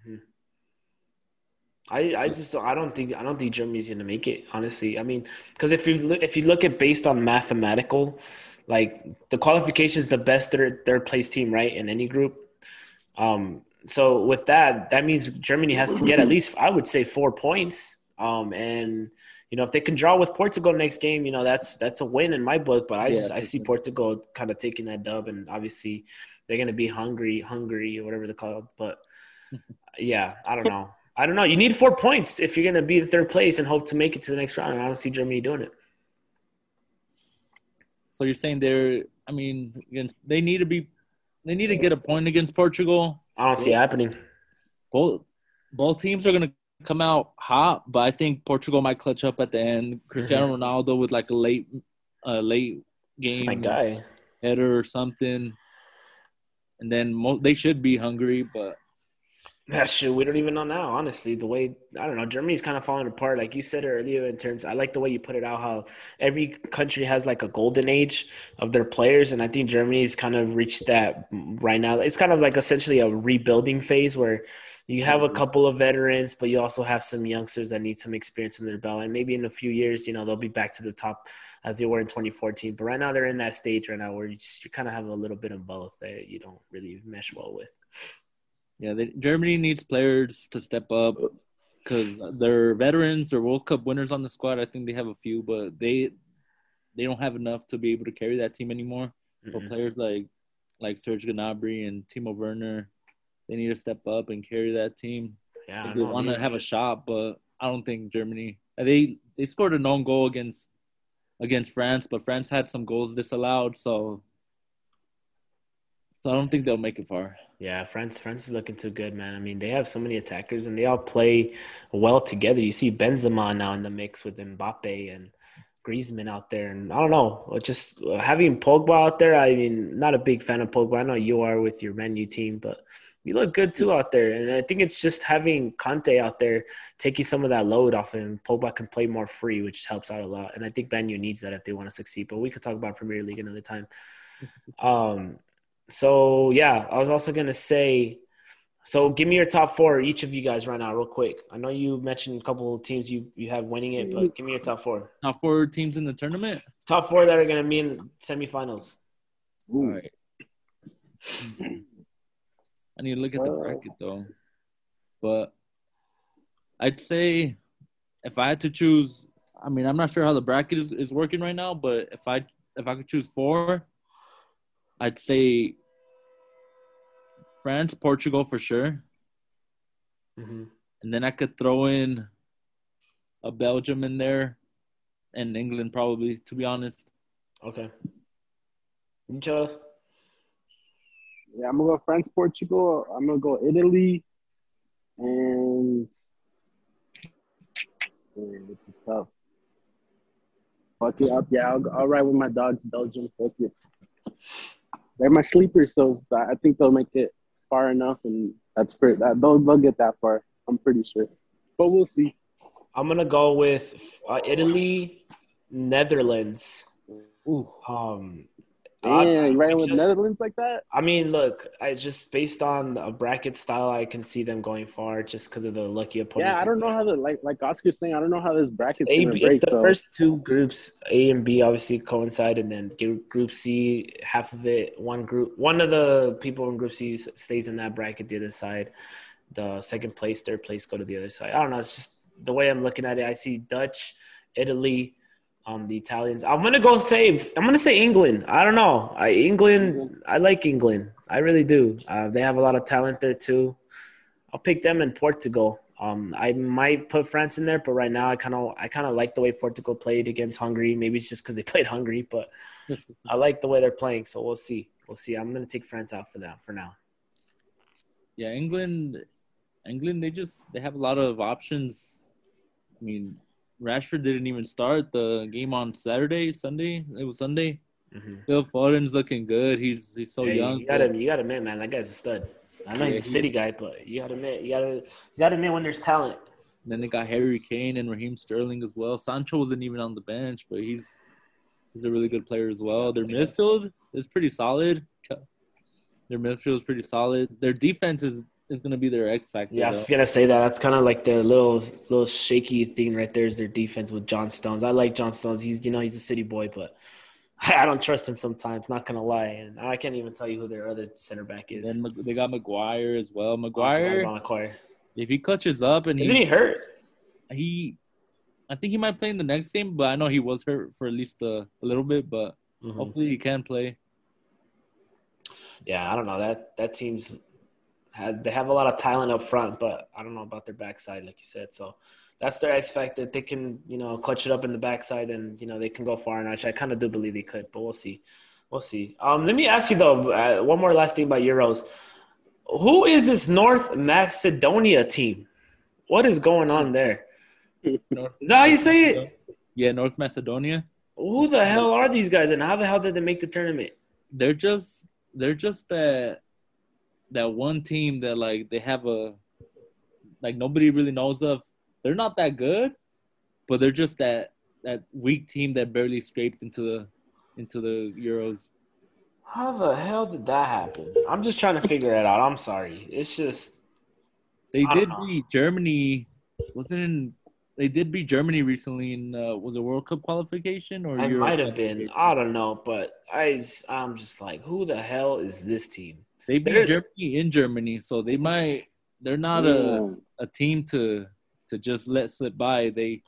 I, I just I don't think I don't think Germany's gonna make it honestly. I mean, because if you look, if you look at based on mathematical, like the qualifications, the best third third place team, right, in any group. Um, so with that, that means Germany has to get at least I would say four points. Um, and you know if they can draw with Portugal next game, you know that's that's a win in my book. But I Yeah, just I see. Portugal kind of taking that dub, and obviously they're gonna be hungry, hungry or whatever they're called. But yeah, I don't know. I don't know. You need four points if you're going to be in third place and hope to make it to the next round. And I don't see Germany doing it. So you're saying they're, I mean, against, they need to be, they need to get a point against Portugal. I don't see it happening. Both both teams are gonna come out hot, but I think Portugal might clutch up at the end. Cristiano Ronaldo with like a late, uh, late game my guy. header or something, and then mo- they should be hungry, but That's true. We don't even know now, honestly. The way I don't know, Germany's kind of falling apart. Like you said earlier, in terms, I like the way you put it out. How every country has like a golden age of their players, and I think Germany's kind of reached that right now. It's kind of like essentially a rebuilding phase where you have a Mhm. couple of veterans, but you also have some youngsters that need some experience in their belt. And maybe in a few years, you know, they'll be back to the top as they were in 2014. But right now, they're in that stage right now where you just you kind of have a little bit of both that you don't really mesh well with. Yeah, they, Germany needs players to step up because they're veterans. They're World Cup winners on the squad. I think they have a few, but they they don't have enough to be able to carry that team anymore. So Mhm. players like like Serge Gnabry and Timo Werner, they need to step up and carry that team. Yeah, they want to have a shot, but I don't think Germany. They they scored a known goal against against France, but France had some goals disallowed, so so I don't think they'll make it far. Yeah, France France is looking too good, man. I mean, they have so many attackers and they all play well together. You see Benzema now in the mix with Mbappe and Griezmann out there, and I don't know, uh, just uh, having Pogba out there. I mean, not a big fan of Pogba. I know you are with your Man U team, but you look good too out there. And I think it's just having Kanté out there taking some of that load off him. Pogba can play more free, which helps out a lot. And I think Man U needs that if they want to succeed. But we could talk about Premier League another time. Um, so yeah, I was also gonna say, so give me your top four, each of you guys right now, real quick. I know you mentioned a couple of teams you you have winning it, but give me your top four. Top four teams in the tournament. Top four that are gonna be in the semifinals. Ooh. All right. I need to look at the bracket though. But I'd say if I had to choose, I mean, I'm not sure how the bracket is, is working right now, but if I if I could choose four, I'd say France, Portugal for sure, hmm and then I could throw in a Belgium in there, and England probably. To be honest, Okay. You chose. Yeah, I'm gonna go France, Portugal. I'm gonna go Italy, and Man, this is tough. Fuck it up, yeah. I'll, I'll ride with my dogs, Belgium. Fuck it. They're my sleepers, so I think they'll make it far enough, and that's pretty. That, they'll they'll get that far. I'm pretty sure, but we'll see. I'm gonna go with uh, Italy, Netherlands. Ooh, Um, Yeah, I- you I with just- Netherlands like that? I mean, look, I just based on a bracket style, I can see them going far just because of the lucky opponents. Yeah, I don't know how the like like Oscar's saying. I don't know how this bracket's A, gonna break. it's the so. first two groups, A and B, obviously coincide, and then Group C, half of it, one group, one of the people in Group C stays in that bracket, the other side. The second place, third place go to the other side. I don't know. It's just the way I'm looking at it. I see Dutch, Italy, um, the Italians. I'm gonna go save. I'm gonna say England. I don't know. I England. I like England. I really do. Uh, they have a lot of talent there too. I'll pick them in Portugal. Um, I might put France in there, but right now I kind of I kind of like the way Portugal played against Hungary. Maybe it's just because they played Hungary, but I like the way they're playing. So we'll see. We'll see. I'm gonna take France out for that for now. yeah, England, England. They just they have a lot of options. I mean, Rashford didn't even start the game on Saturday, Sunday. It was Sunday. hmm Phil Foden's looking good. He's he's so yeah, young. You gotta you gotta admit, man, that guy's a stud. I know he's Yeah, a he- city guy, but you gotta admit, you gotta you gotta admit when there's talent. Then they got Harry Kane and Raheem Sterling as well. Sancho wasn't even on the bench, but he's he's a really good player as well. Their midfield is pretty solid. Their midfield is pretty solid. Their defense is, is going to be their X factor. Yeah, I was gonna say that. That's kind of like the little little shaky thing right there is their defense with John Stones. I like John Stones. He's you know he's a city boy, but I don't trust him sometimes. Not gonna lie, and I can't even tell you who their other center back is. Then they got Maguire as well. I forgot Maguire, Maguire. if he clutches up and Isn't he, he hurt? he, I think he might play in the next game, but I know he was hurt for at least a, a little bit. But Mhm. hopefully he can play. Yeah, I don't know that that team's has they have a lot of talent up front, but I don't know about their backside, like you said. So that's their X factor. They can, you know, clutch it up in the backside, and you know they can go far. And I kind of do believe they could, but we'll see. We'll see. Um, let me ask you though, uh, one more last thing about Euros. Who is this North Macedonia team? What is going on there? Is that how you say it? Yeah, North Macedonia. Who the hell are these guys, and how the hell did they make the tournament? they're just they're just that that one team that like they have a like nobody really knows of. They're not that good, but they're just that that weak team that barely scraped into the into the Euros. How the hell did that happen? I'm just trying to figure that out. I'm sorry. It's just They I did beat Germany. Wasn't in, they did beat Germany recently in uh, was a World Cup qualification or it Euro might have been. I don't know, but I I'm just like, who the hell is this team? They beat Germany in Germany, so they might. They're not a, a team to to just let slip by. They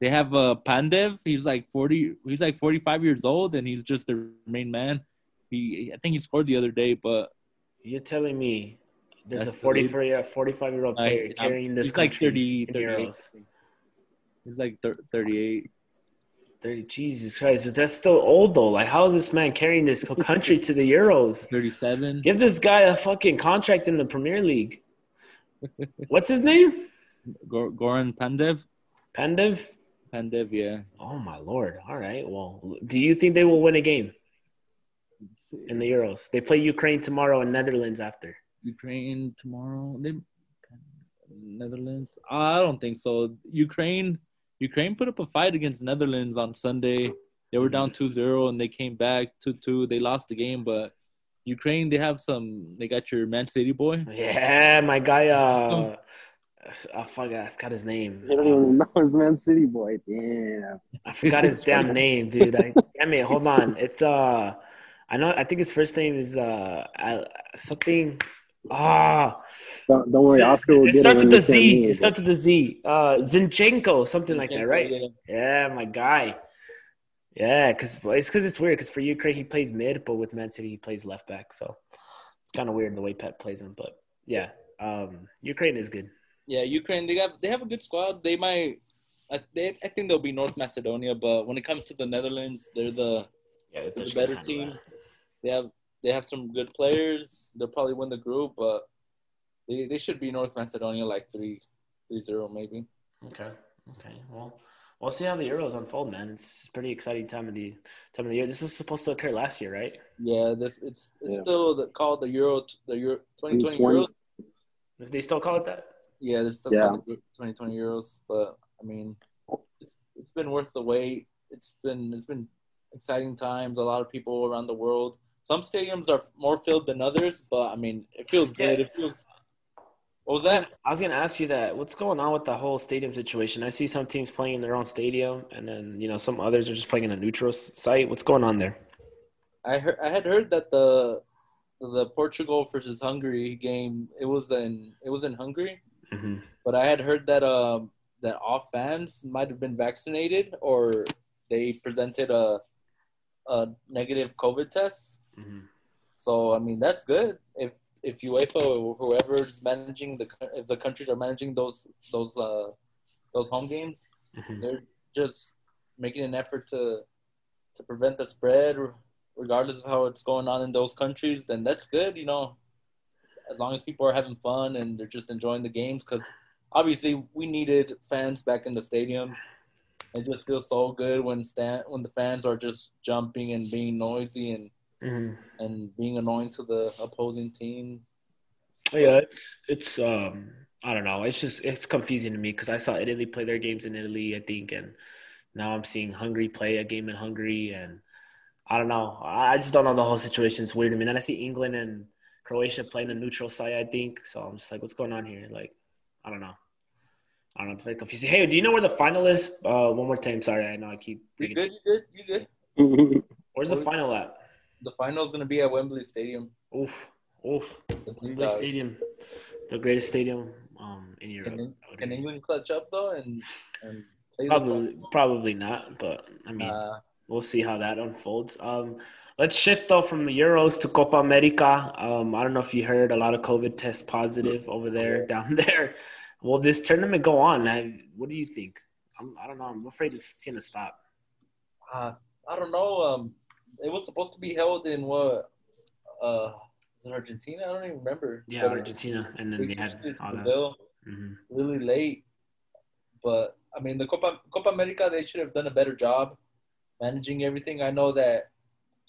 they have uh, Pandev. He's like forty. He's like forty five years old, and he's just their main man. He I think he scored the other day, but You're telling me there's a the 44 year 45 year old I- player I'm- carrying this he's like country 30, in 38. Euros. he's like thir- thirty eight. 30 Jesus Christ, but that's still old though. Like, how is this man carrying this country to the Euros? 37. Give this guy a fucking contract in the Premier League. What's his name? Gor- Goran Pandev. Pandev? Pandev, yeah. Oh my lord. All right. Well, do you think they will win a game in the Euros? They play Ukraine tomorrow and Netherlands after. Ukraine tomorrow. They, Netherlands. I don't think so. Ukraine. Ukraine put up a fight against Netherlands on Sunday. They were down 2-0 and they came back 2-2. They lost the game, but Ukraine they have some. They got your Man City boy. Yeah, my guy. Uh, I forgot. I forgot his name. You don't even know his Man City boy. Damn. I forgot his damn name, dude. I, damn it. Hold on. It's uh, I know. I think his first name is uh, something. Ah, Don't, don't worry, it, Oscar will it get starts it. with when the you Z. send me It starts with the Z. Uh, Zinchenko, something like that, right? Yeah. Yeah, my guy. Yeah, because it's because it's weird. Because for Ukraine he plays mid, but with Man City he plays left back. So it's kind of weird the way Pep plays him. But yeah, um, Ukraine is good. Yeah, Ukraine. They got. They have a good squad. They might. I, they, I think they'll be North Macedonia, but when it comes to the Netherlands, they're the Yeah, they're the better team. They have they have some good players. They'll probably win the group, but they, they should be North Macedonia like three three zero maybe. Okay. Okay. Well, we'll see how the Euros unfold, man. It's a pretty exciting time of the time of the year. This was supposed to occur last year, right? Yeah, this it's it's Yeah. still the, called the Euro the Euro 2020 2020. Euros. If they still call it that. Yeah, it's still Yeah. called the 2020 Euros, but I mean, it's, it's been worth the wait. It's been it's been exciting times. A lot of people around the world. Some stadiums are more filled than others, but I mean, it feels good. It feels. What was that? I was gonna ask you that. What's going on with the whole stadium situation? I see some teams playing in their own stadium, and then you know some others are just playing in a neutral site. What's going on there? I heard I had heard that the the Portugal versus Hungary game it was in it was in Hungary, Mm-hmm. but I had heard that um that all fans might have been vaccinated or they presented a a negative COVID test. Mm-hmm. So I mean that's good if if UEFA or whoever's managing the if the countries are managing those those uh those home games Mm-hmm. they're just making an effort to to prevent the spread regardless of how it's going on in those countries then that's good you know as long as people are having fun and they're just enjoying the games because obviously we needed fans back in the stadiums it just feels so good when stand when the fans are just jumping and being noisy and Mm-hmm. and being annoying to the opposing team Yeah, it's, it's um I don't know. It's just it's confusing to me because I saw Italy play their games in Italy, I think, and now I'm seeing Hungary play a game in Hungary, and I don't know. I I just don't know the whole situation. It's weird to me. And then I see England and Croatia playing a neutral site, I think. So I'm just like, what's going on here? Like, I don't know. I don't know. It's very confusing. Hey, do you know where the final is? Uh, one more time. Sorry, I know I keep. you bringing- good you good you good Where's the final at? The final is going to be at wembley stadium Oof, oof. Wembley. Stadium, the greatest stadium um in Europe. Can, can. England clutch up though and and Probably, probably not. But I mean, Uh, we'll see how that unfolds. Um, let's shift though from the Euros to Copa America. Um, I don't know if you heard a lot of COVID tests positive over there, down there. Will this tournament go on? I, what do you think? I'm, I don't know. I'm afraid it's gonna stop. uh, I don't know. Um, it was supposed to be held in what? Uh, it Argentina? I don't even remember. Yeah, But Argentina, and then They had switched it to all that. Brazil hmm really late. But I mean, the Copa Copa America, they should have done a better job managing everything. I know that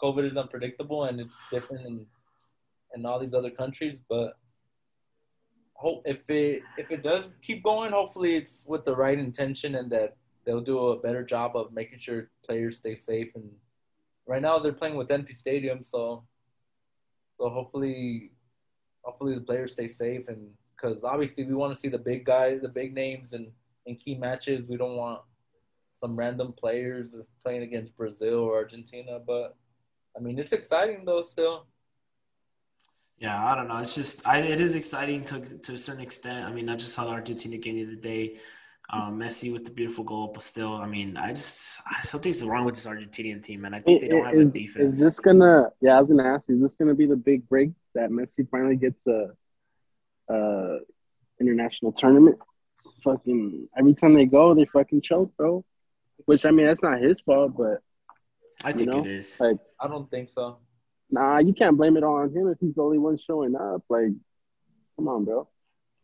COVID is unpredictable and it's different in in all these other countries, but hope if it if it does keep going, hopefully it's with the right intention and that they'll do a better job of making sure players stay safe. And right now they're playing with empty stadiums, so so hopefully hopefully the players stay safe and because obviously we want to see the big guys, the big names, and in key matches. We don't want some random players playing against Brazil or Argentina, but I mean it's exciting though still. Yeah, I don't know. It's just I, it is exciting to to a certain extent. I mean, I just saw the Argentina game the other day. Um, Messi with the beautiful goal, but still, I mean, I just something's wrong with this Argentinian team, and I think they don't have is, a defense. Is this gonna? Yeah, I was gonna ask. Is this gonna be the big break that Messi finally gets a, a international tournament? Fucking every time they go, they fucking choke, bro. Which I mean, that's not his fault, but I think know, it is. like, I don't think so. nah, you can't blame it all on him if he's the only one showing up. Like, come on, bro.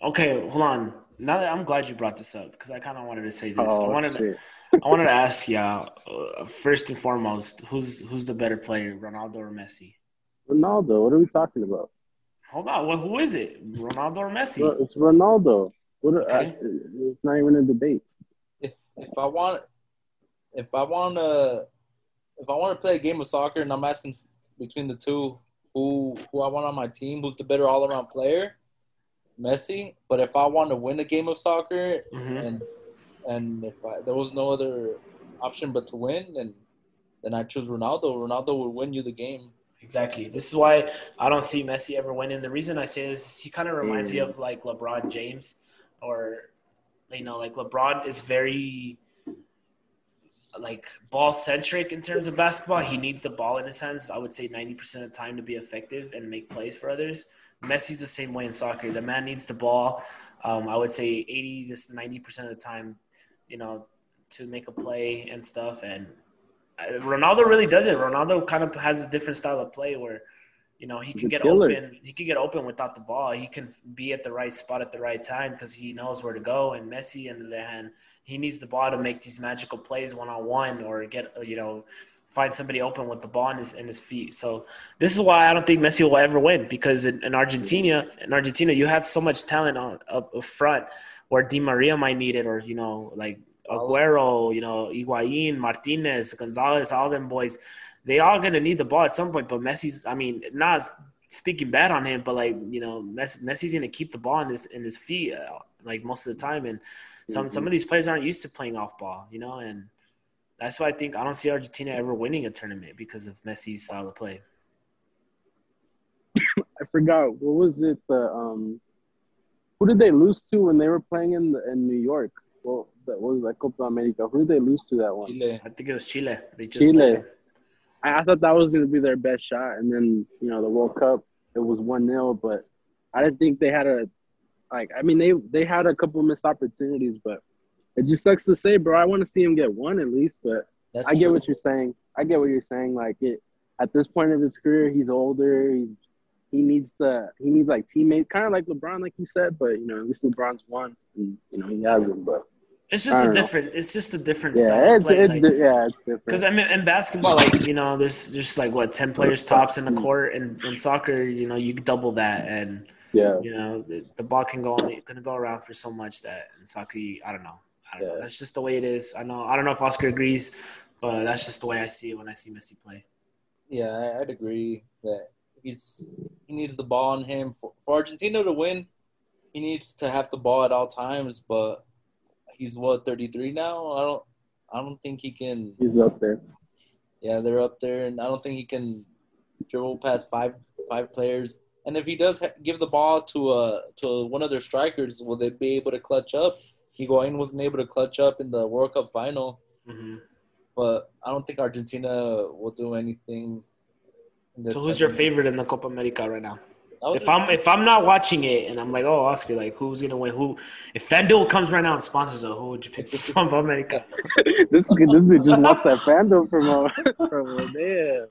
Okay, hold on. Now that I'm glad you brought this up because I kind of wanted to say this. I Oh wanted shit. I wanted to ask y'all uh, first and foremost, who's who's the better player, Ronaldo or Messi? Ronaldo. What are we talking about? Hold on, well, who is it, Ronaldo or Messi? Well, It's Ronaldo. What? Are, Okay. I, it's not even a debate. if if I want if I want to if I want to play a game of soccer and I'm asking between the two who who I want on my team, who's the better all around player, Messi. But if I want to win a game of soccer Mhm. and and if I, there was no other option but to win, then then I choose Ronaldo. Ronaldo would win you the game. Exactly. This is why I don't see Messi ever winning. The reason I say this, is he kind of reminds me Mm. of like LeBron James, or you know, like LeBron is very like ball centric in terms of basketball. He needs the ball in his hands. I would say ninety percent of the time to be effective and make plays for others. Messi's the same way in soccer. The man needs the ball. Um, I would say eighty to ninety percent of the time, you know, to make a play and stuff. And uh, Ronaldo really does it. Ronaldo kind of has a different style of play where, you know, he can get killer. open. He can get open without the ball. He can be at the right spot at the right time because he knows where to go. And Messi, on the other hand, he needs the ball to make these magical plays one on one or get you know find somebody open with the ball in his in his feet. So this is why I don't think Messi will ever win because in, in Argentina, in Argentina, you have so much talent on up, up front where Di Maria might need it or you know like Aguero, you know Higuain, Martinez, Gonzalez, all them boys, they all gonna need the ball at some point. But Messi's, I mean, not speaking bad on him, but like you know, Messi, Messi's gonna keep the ball in his in his feet uh, like most of the time, and some some of these players aren't used to playing off ball, you know, and that's why I think I don't see Argentina ever winning a tournament because of Messi's style of play. I forgot what was it. The um, who did they lose to when they were playing in the, in New York? Well, that what was that Copa America. Who did they lose to that one? Chile. I think it was Chile. They just Chile. I, I thought that was going to be their best shot, and then you know the World Cup it was one 0 but I didn't think they had a like. I mean they they had a couple missed opportunities, but it just sucks to say, bro. I want to see him get one at least, but That's I get true. what you're saying. I get what you're saying. Like it at this point of his career, he's older. He's he needs the he needs like teammates, kind of like LeBron, like you said. But you know, at least LeBron's won, and you know he hasn't. But It's just a don't know. different. It's just a different style yeah, of it's play. it's like- yeah, it's different. Because I mean, in basketball, like you know, there's just like what ten players tops in the mm. court, and in soccer, you know, you double that, and yeah, you know, the, the ball can go only gonna go around for so much that in soccer, you, I don't know, I don't know. Yeah. That's just the way it is. I know. I don't know if Oscar agrees, but that's just the way I see it when I see Messi play. Yeah, I- I'd agree that he's he needs the ball on him for, for Argentina to win. He needs to have the ball at all times, but he's what 33 now. I don't I don't think he can. he's up there. Yeah, they're up there, and I don't think he can dribble past five five players. And if he does ha- give the ball to uh to one of their strikers, will they be able to clutch up? Higuain wasn't able to clutch up in the World Cup final, hmm but I don't think Argentina will do anything. in So, who's your favorite in the Copa America right now? If I'm if I'm not watching it and I'm like, oh, Oscar, like who's gonna win? Who? If FanDuel comes right now and sponsors it, who would you pick from America? this is this is just wants that fandom from uh, from there.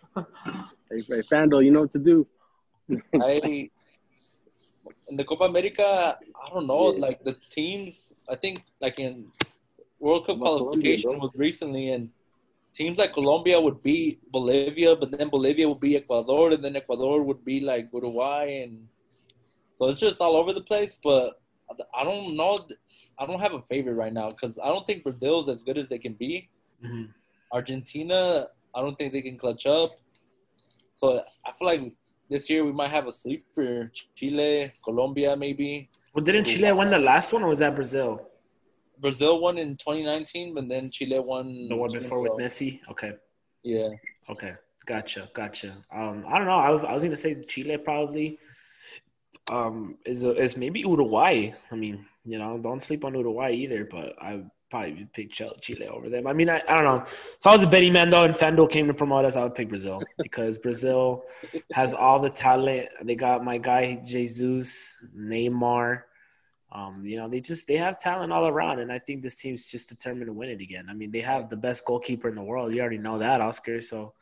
Hey, hey, Fandom, you know what to do. I in the Copa America, I don't know. Yeah. Like the teams, I think like in World Cup Colombia, qualification was recently, and teams like Colombia would beat Bolivia, but then Bolivia would beat Ecuador, and then Ecuador would be like Uruguay, and So it's just all over the place. But I don't know. I don't have a favorite right now because I don't think Brazil's as good as they can be. Mhm. Argentina, I don't think they can clutch up. So I feel like this year we might have a sleeper. Chile, Colombia, maybe. Well, didn't Chile win the last one, or was that Brazil? Brazil won in 2019, but then Chile won The one before with. Messi. Okay. Yeah, Okay, gotcha, gotcha. Um, I don't know. I was, I was gonna say Chile probably. Um, is is maybe Uruguay. I mean, you know, don't sleep on Uruguay either. But I probably would pick Chile, Chile over them. I mean, I, I don't know. If I was a betting man though, and FanDuel came to promote us, I would pick Brazil because Brazil has all the talent. They got my guy Jesus, Neymar. Um, you know, they just they have talent all around, and I think this team's just determined to win it again. I mean, they have the best goalkeeper in the world. You already know that, Oscar. So,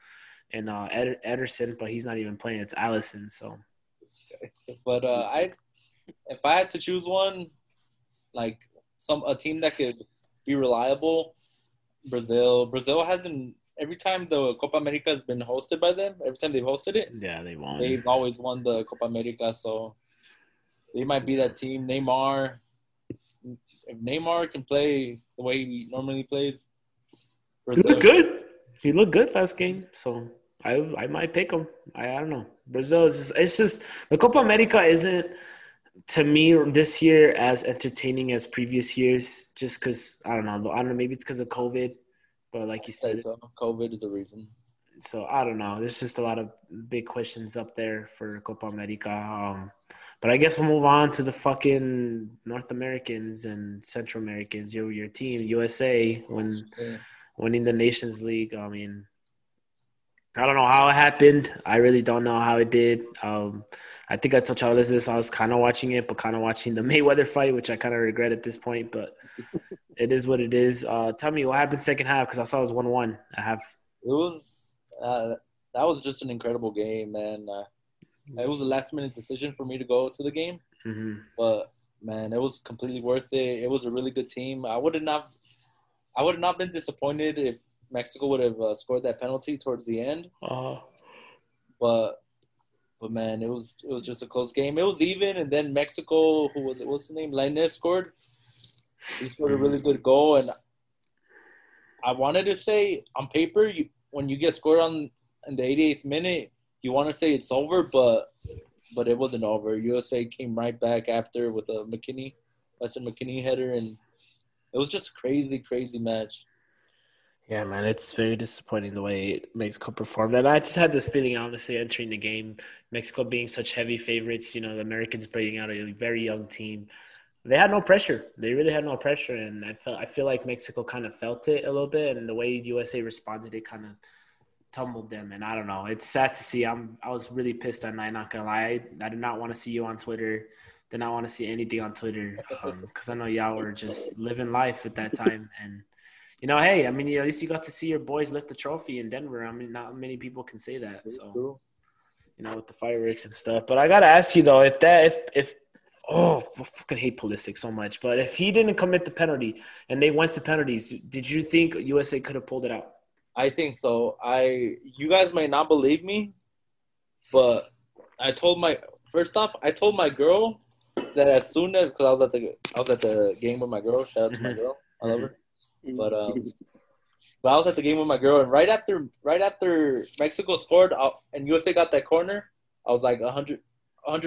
and uh, Ed- Ederson, but he's not even playing. It's Alisson. So, but uh, I, if I had to choose one, like some a team that could be reliable, Brazil. Brazil hasn't every time the Copa America has been hosted by them. Every time they've hosted it, yeah, they won. they've always won the Copa America. So they might be that team. Neymar, if Neymar can play the way he normally plays, He looked good. He looked good last game. So I I might pick him. I, I don't know. Brazil is just it's just the Copa America isn't to me this year as entertaining as previous years. Just because I don't know. I don't know. Maybe it's because of COVID. But like you said, So COVID is a reason. so I don't know. There's just a lot of big questions up there for Copa America. Um, but I guess we'll move on to the fucking North Americans and Central Americans. Your your team, USA, when winning the Nations League. I mean, I don't know how it happened. I really don't know how it did. Um, I think I told Charles this. I was kind of watching it, but kind of watching the Mayweather fight, which I kind of regret at this point. But it is what it is. Uh, tell me what happened second half because I saw it was one one. I have It was uh, that was just an incredible game, man. Uh, it was a last minute decision for me to go to the game, hmm but man, it was completely worth it. It was a really good team. I would have not, I would have not been disappointed if Mexico would have uh, scored that penalty towards the end, uh, but. But man, it was it was just a close game. It was even, and then Mexico, who was it? What's the name? Lainez scored. He scored a really good goal, and I wanted to say on paper, you, when you get scored on in the 88th minute, you want to say it's over, but but it wasn't over. USA came right back after with a McKennie, Weston McKennie header, and it was just a crazy, crazy match. Yeah, man, it's very disappointing the way Mexico performed. And I just had this feeling, honestly, entering the game, Mexico being such heavy favorites. You know, the Americans bringing out a very young team. They had no pressure. They really had no pressure, and I felt I feel like Mexico kind of felt it a little bit, and the way USA responded, it kind of tumbled them. And I don't know. It's sad to see. I'm I was really pissed that night. Not gonna lie, I, I did not want to see you on Twitter. Did not want to see anything on Twitter um, because I know y'all were just living life at that time. And you know, hey, I mean, at least you got to see your boys lift the trophy in Denver. I mean, not many people can say that. So you know, with the fireworks and stuff. But I gotta ask you though, if that if if oh I fucking hate Pulisic so much, but if he didn't commit the penalty and they went to penalties, did you think USA could have pulled it out? I think so. I you guys might not believe me, but I told my first off, I told my girl that as soon as because I was at the I was at the game with my girl. Shout out to my Mhm. girl, I love her. But um, but I was at the game with my girl, and right after right after Mexico scored I, and USA got that corner, I was like 100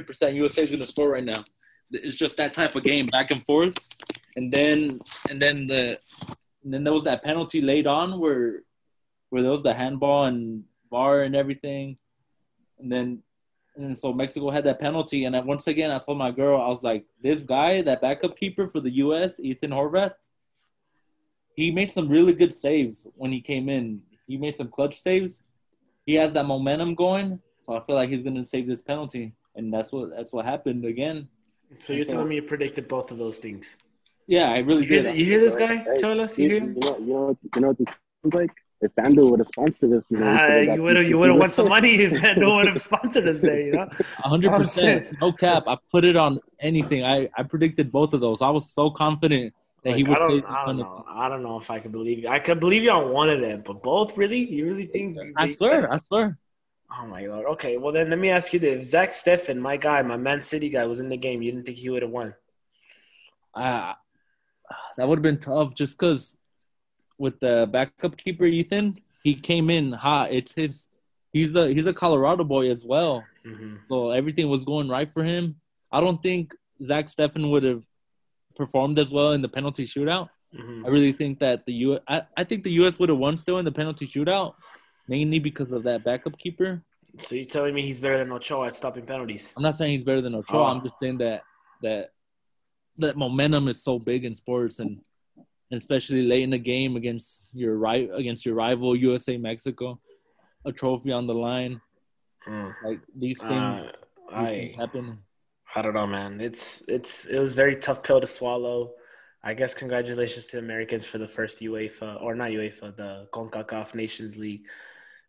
percent USA is gonna score right now. It's just that type of game, back and forth, and then and then the and then there was that penalty laid on where where there was the handball and VAR and everything, and then and so Mexico had that penalty, and I, once again I told my girl I was like, this guy, that backup keeper for the U.S., Ethan Horvath, he made some really good saves when he came in. He made some clutch saves. He has that momentum going, so I feel like he's gonna save this penalty, and that's what that's what happened again. So you're So- telling me you predicted both of those things? Yeah, I really You hear, did. you hear this guy, Hey, Charles? You, You hear you know, you know, you know what this sounds like? If FanDuel would have sponsored this, you know, we could've got you would have you would have won some money if FanDuel would have sponsored us there, you know? hundred percent, no cap. I put it on anything. I, I predicted both of those. I was so confident that he would I don't, I don't know. I don't know if I can believe you. I could believe you on one of them, but both really? You really think? I swear, I swear. Oh my god. Okay, well then let me ask you this: if Zach Steffen, my guy, my Man City guy, was in the game, you didn't think he would have won? Uh, that would have been tough just because with the backup keeper Ethan, he came in hot. It's his. He's a he's a Colorado boy as well, Mm-hmm. so everything was going right for him. I don't think Zach Steffen would have performed as well in the penalty shootout. Mm-hmm. I really think that the U. I, I think the U.S. would have won still in the penalty shootout, mainly because of that backup keeper. So you're telling me he's better than Ochoa at stopping penalties? I'm not saying he's better than Ochoa. Oh. I'm just saying that that that momentum is so big in sports, and, and especially late in the game against your right against your rival USA Mexico, a trophy on the line. Mm. Like these things, Uh, these things happen. I don't know, man. It's it's it was a very tough pill to swallow. I guess congratulations to Americans for the first UEFA or not UEFA, the CONCACAF Nations League.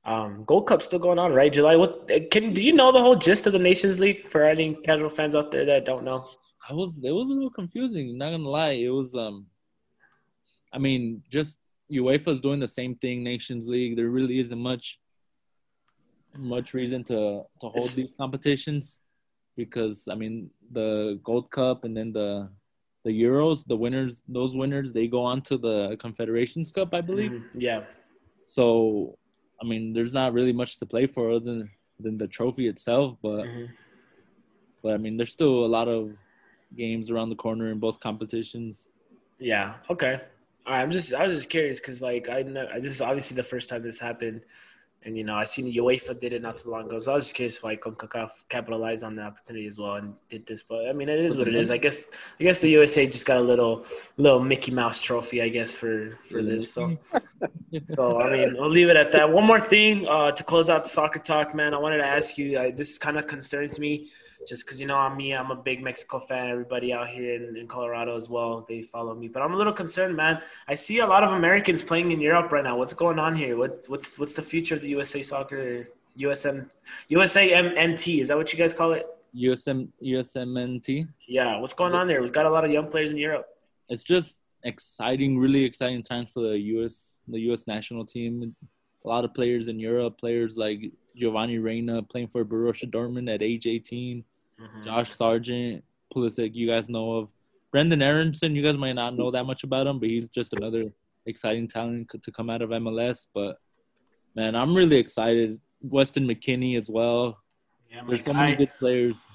Um, Gold Cup still going on, right? July. What can do you know the whole gist of the Nations League for any casual fans out there that don't know? I was it was a little confusing. Not gonna lie, it was um. I mean, just UEFA's doing the same thing. Nations League. There really isn't much much reason to to hold these competitions because I mean the Gold Cup and then the the Euros, the winners, those winners, they go on to the Confederations Cup, I believe. Mhm. Yeah. So, I mean, there's not really much to play for other than than the trophy itself, but. Mhm. But I mean, there's still a lot of games around the corner in both competitions. Yeah. Okay. All right. I'm just I was just curious because like I know this is obviously the first time this happened, and you know I seen UEFA did it not too long ago, so I was just curious why CONCACAF capitalized on the opportunity as well and did this. But I mean, it is what it is. I guess I guess the USA just got a little little Mickey Mouse trophy, I guess for for this. So so I mean, we'll leave it at that. One more thing uh, to close out the soccer talk, man. I wanted to ask you. Uh, this kind of concerns me, just because you know I'm me. I'm a big Mexico fan. Everybody out here in, in Colorado as well, they follow me. But I'm a little concerned, man. I see a lot of Americans playing in Europe right now. What's going on here? What what's what's the future of the USA soccer? USM USAMNT is that what you guys call it? USM USMNT. Yeah. What's going on there? We've got a lot of young players in Europe. It's just exciting, really exciting times for the US the US national team. A lot of players in Europe, players like Giovanni Reyna playing for Borussia Dortmund at age 18. Mhm. Josh Sargent, Pulisic, you guys know of. Brenden Aaronson, you guys might not know that much about him, but he's just another exciting talent to come out of MLS. But man, I'm really excited. Weston McKennie as well. Yeah, There's so many guy- good players.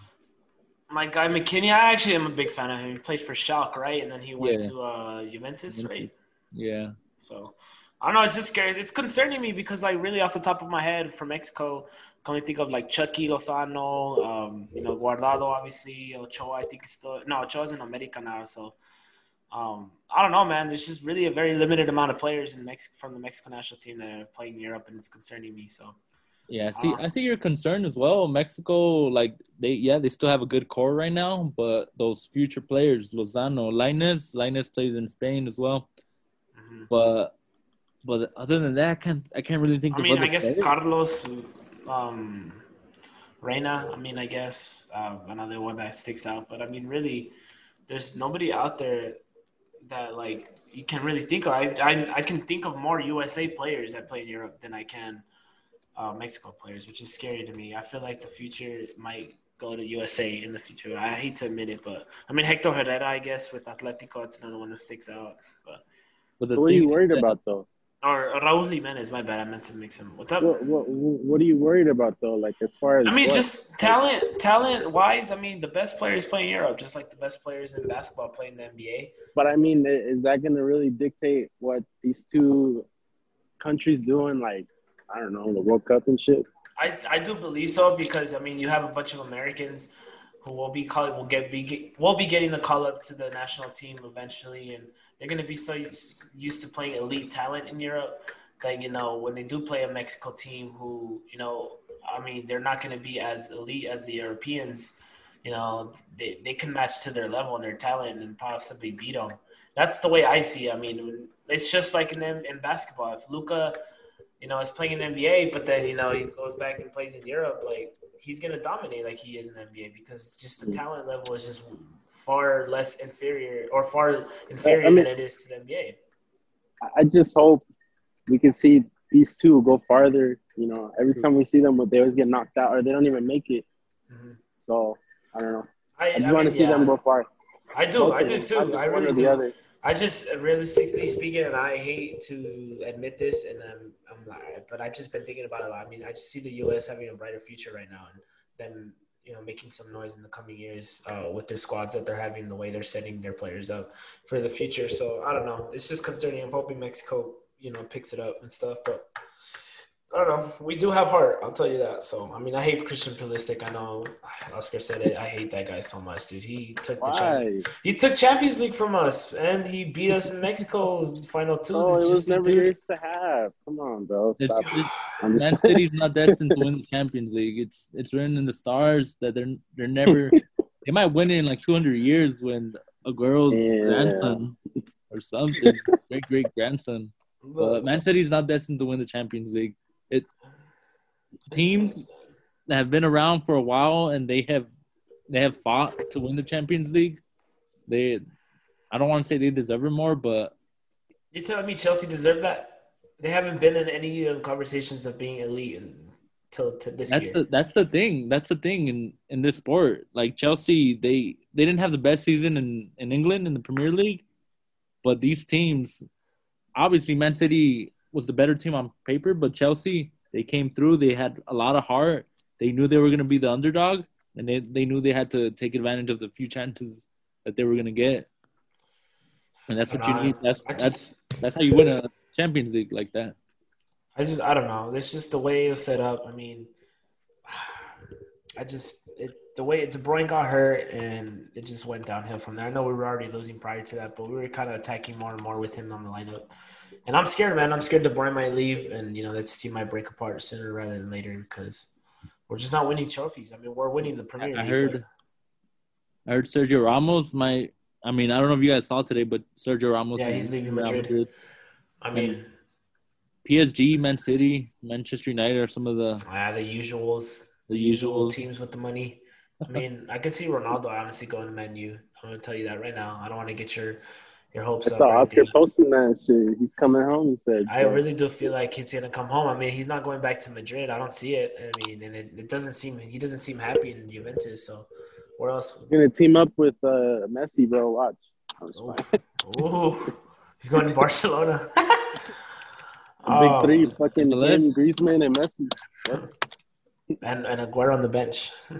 My guy McKennie, I actually am a big fan of him. He played for Schalke, right? And then he went Yeah. to uh, Juventus, right? Yeah. So I don't know. It's just scary. It's concerning me because, like, really off the top of my head, for Mexico, I can only think of like Chucky Lozano, um, you know, Guardado, obviously. Ochoa, I think is still no. Ochoa's in America now, so um, I don't know, man. There's just really a very limited amount of players in Mexico from the Mexico national team that are playing in Europe, and it's concerning me. So Yeah, see, Uh, I think you're concerned as well. Mexico, like they, yeah, they still have a good core right now, but those future players, Lozano, Lainez, Lainez plays in Spain as well. mhm. But, but other than that, I can't, I can't really think I of mean, other I guess players. Carlos um, Reina. I mean, I guess uh, another one that sticks out. But I mean, really, there's nobody out there that like you can really think of. I, I, I can think of more USA players that play in Europe than I can uh, Mexico players, which is scary to me. I feel like the future might go to USA in the future. I hate to admit it, but I mean Hector Herrera, I guess with Atletico, it's another one that sticks out. But But the What are you worried that- about though? Or Raúl Jimenez, my bad. I meant to mix him. What's up? What, what, what are you worried about though? Like as far as I mean, what? just talent, talent wise. I mean, the best players play in Europe, just like the best players in basketball play in the NBA. But I mean, is that going to really dictate what these two countries doing? Like, I don't know, the World Cup and shit. I, I do believe so because I mean, you have a bunch of Americans who will be called, will get be get, will be getting the call up to the national team eventually, and they're going to be so used, used to playing elite talent in Europe that you know when they do play a Mexico team who you know I mean they're not going to be as elite as the Europeans. You know they, they can match to their level and their talent and possibly beat them. That's the way I see. it. I mean, it's just like in in basketball. If Luka you know, is playing in the NBA, but then, you know, he goes back and plays in Europe, like he's gonna dominate like he is in the NBA because just the talent level is just far less inferior or far inferior I mean- than it is to the NBA. I- just hope we can see these two go farther. You know, every time we see them, but they always get knocked out or they don't even make it. Mhm. So I don't know. I, I just I want mean, to see yeah. them go far. I do. Both I do too. I really or the do. other. I just realistically speaking, and I hate to admit this, and I'm, I'm but I've just been thinking about it a lot. I mean, I just see the U.S. having a brighter future right now, and them, you know, making some noise in the coming years uh, with their squads that they're having, the way they're setting their players up for the future. So I don't know. It's just concerning. I'm hoping Mexico, you know, picks it up and stuff, but. I don't know. We do have heart. I'll tell you that. So, I mean, I hate Christian Pulisic. I know Oscar said it. I hate that guy so much, dude. He took the champion. Why? He took Champions League from us, and he beat us in Mexico's final two. Oh, it was never dude- yours to have. Come on, bro. It's, Stop. it's, I'm Man City's not destined to win the Champions League. It's it's written in the stars that they're they're never. they might win in like 200 years when Aguero's Yeah. grandson or something, great great grandson. But Man City's not destined to win the Champions League. It teams that have been around for a while and they have they have fought to win the Champions League. They, I don't want to say they deserve it more, but You're telling me Chelsea deserve that? They haven't been in any um, conversations of being elite until to this that's year. the that's the thing. That's the thing in in this sport. Like Chelsea, they they didn't have the best season in in England in the Premier League, but these teams, obviously, Man City was the better team on paper, but Chelsea they came through. They had a lot of heart. They knew they were going to be the underdog, and they they knew they had to take advantage of the few chances that they were going to get. And that's what you need. That's I that's that's how you win a Champions League like that. I just, I don't know. It's just the way it was set up. I mean, I just, it, the way De Bruyne got hurt and it just went downhill from there. I know we were already losing prior to that, but we were kind of attacking more and more with him on the lineup. And I'm scared, man. I'm scared De Bruyne might leave, and you know that team might break apart sooner rather than later because we're just not winning trophies. I mean, we're winning the Premier I League. heard, I heard Sergio Ramos might. I mean, I don't know if you guys saw today, but Sergio Ramos. Yeah, he's leaving Real Madrid. I mean, PSG, Man City, Manchester United are some of the ah, the usuals, the usual usual. teams with the money. I mean, I can see Ronaldo honestly going to Man U. I'm gonna tell you that right now. I don't want to get your your hopes I up. saw or Oscar anything. posting that shit. He's coming home. He said, I really do feel like he's gonna come home. I mean, he's not going back to Madrid. I don't see it. I mean, and it, it doesn't seem he doesn't seem happy in Juventus. So where else? He's gonna team up with uh, Messi, bro. Watch. I'm just Ooh, playing. Ooh. he's going to Barcelona. The Oh, Big three, fucking MLS. him, Griezmann, and Messi. and and Aguero on the bench.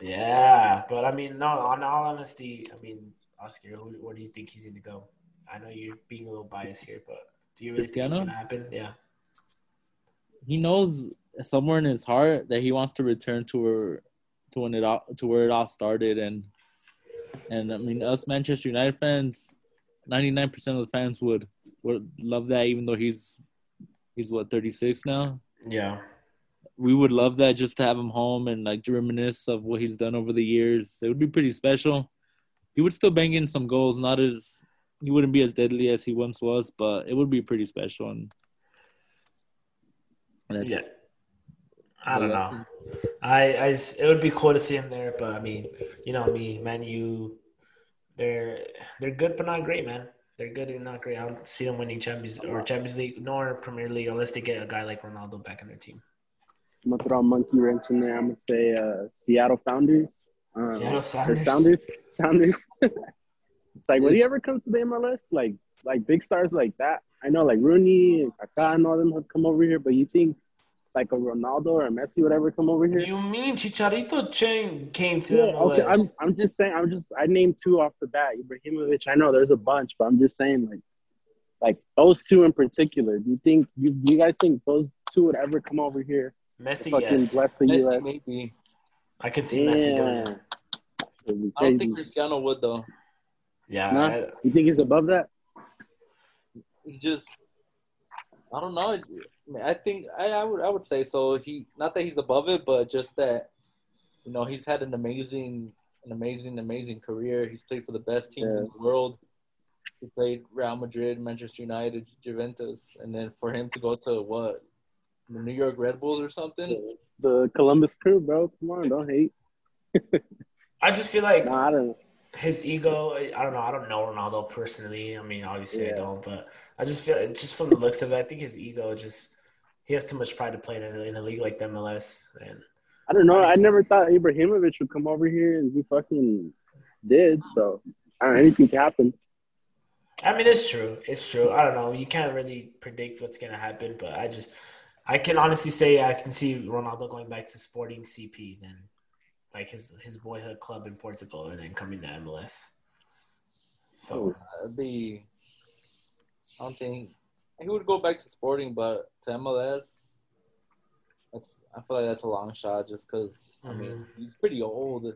Yeah, but I mean, no. On all honesty, I mean, Oscar, who, where do you think he's going to go? I know you're being a little biased here, but do you really think it's Cristiano? going to happen? Yeah. He knows somewhere in his heart that he wants to return to where to when it all, to where it all started, and and I mean, us Manchester United fans, ninety nine percent of the fans would would love that, even though he's he's what thirty six now. Yeah. we would love that just to have him home and like to reminisce of what he's done over the years. It would be pretty special. He would still bang in some goals, not as he wouldn't be as deadly as he once was, but it would be pretty special. And that's, Yeah. I don't know. I, I it would be cool to see him there, but I mean, you know me, Man U, they're they're good but not great, man. They're good and not great. I don't see them winning Champions or Champions League nor Premier League unless they get a guy like Ronaldo back in their team. I'm gonna throw a monkey wrench in there. I'm gonna say uh, Seattle Founders. Um, Seattle Sounders. Sounders. Sounders. it's like when he ever comes to the MLS, like like big stars like that. I know like Rooney and Kaká and all them have come over here, but you think like a Ronaldo or a Messi would ever come over here? You mean Chicharito Chen came to Yeah, MLS? okay. I'm I'm just saying. I'm just I named two off the bat. Ibrahimovic. I know there's a bunch, but I'm just saying like like those two in particular. Do you think you you guys think those two would ever come over here? Messi, yes. bless the Maybe, U.S. maybe. I could see Messi doing it. I don't think. Cristiano would though. Yeah. Nah. I- You think he's above that? He just, I don't know. I think I, I would I would say so. He not that he's above it, but just that, you know, he's had an amazing, an amazing, amazing career. He's played for the best teams in the world. He played Real Madrid, Manchester United, Juventus, and then for him to go to what, the New York Red Bulls or something. The Columbus Crew, bro. Come on, don't hate. I just feel like No, I don't. his ego. I don't know. I don't know Ronaldo personally. I mean, obviously Yeah. I don't, but I just feel just from the looks of it, I think his ego just he has too much pride to play in a, in a league like the MLS. And I don't know. I never thought Ibrahimovic would come over here, and he fucking did. So I don't know, anything can happen. I mean, it's true. It's true. I don't know. You can't really predict what's gonna happen, but I just I can honestly say I can see Ronaldo going back to Sporting CP then, like his his boyhood club in Portugal, and then coming to MLS. So That'd be. I don't think he would go back to Sporting, but to MLS, that's I feel like that's a long shot. Just because I mean Mhm. he's pretty old.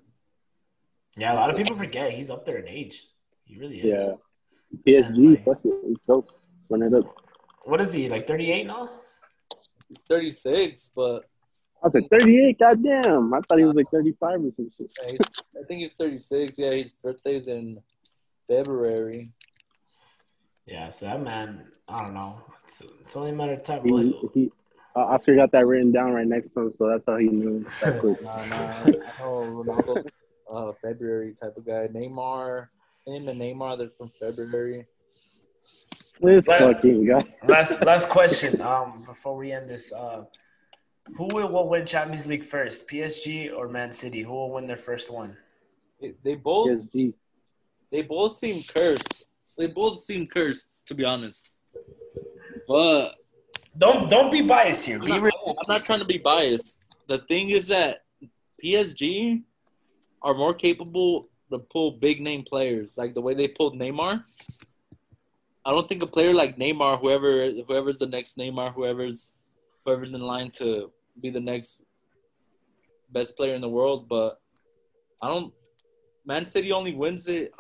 yeah, a lot of people forget he's up there in age. He really is. Yeah. PSG, fuck it, let's go. Run it up. What is he like? Thirty eight now? He's 36, but I was like 38. Goddamn, I thought he was like 35 or some shit. yeah, I think he's 36. Yeah, his birthday's in February. Yeah. So that man, I don't know. It's, it's only a matter of time. He, Well, he, uh, Oscar got that written down right next to him, so that's how he knew. That quick. Nah, nah, I know Ronaldo's uh, February type of guy. Neymar, him and Neymar, they're from February. This Right. fucking guy. last last question. Um, before we end this, uh, who will, will win Champions League first? PSG or Man City? Who will win their first one? They, they both PSG. they both seem cursed. They both seem cursed, to be honest. But Don't don't be biased here. I'm Be not, real. I'm not trying to be biased. The thing is that PSG are more capable to pull big name players, like the way they pulled Neymar. I don't think a player like Neymar, whoever whoever's the next Neymar, whoever's whoever's in line to be the next best player in the world, but I don't. Man City only wins it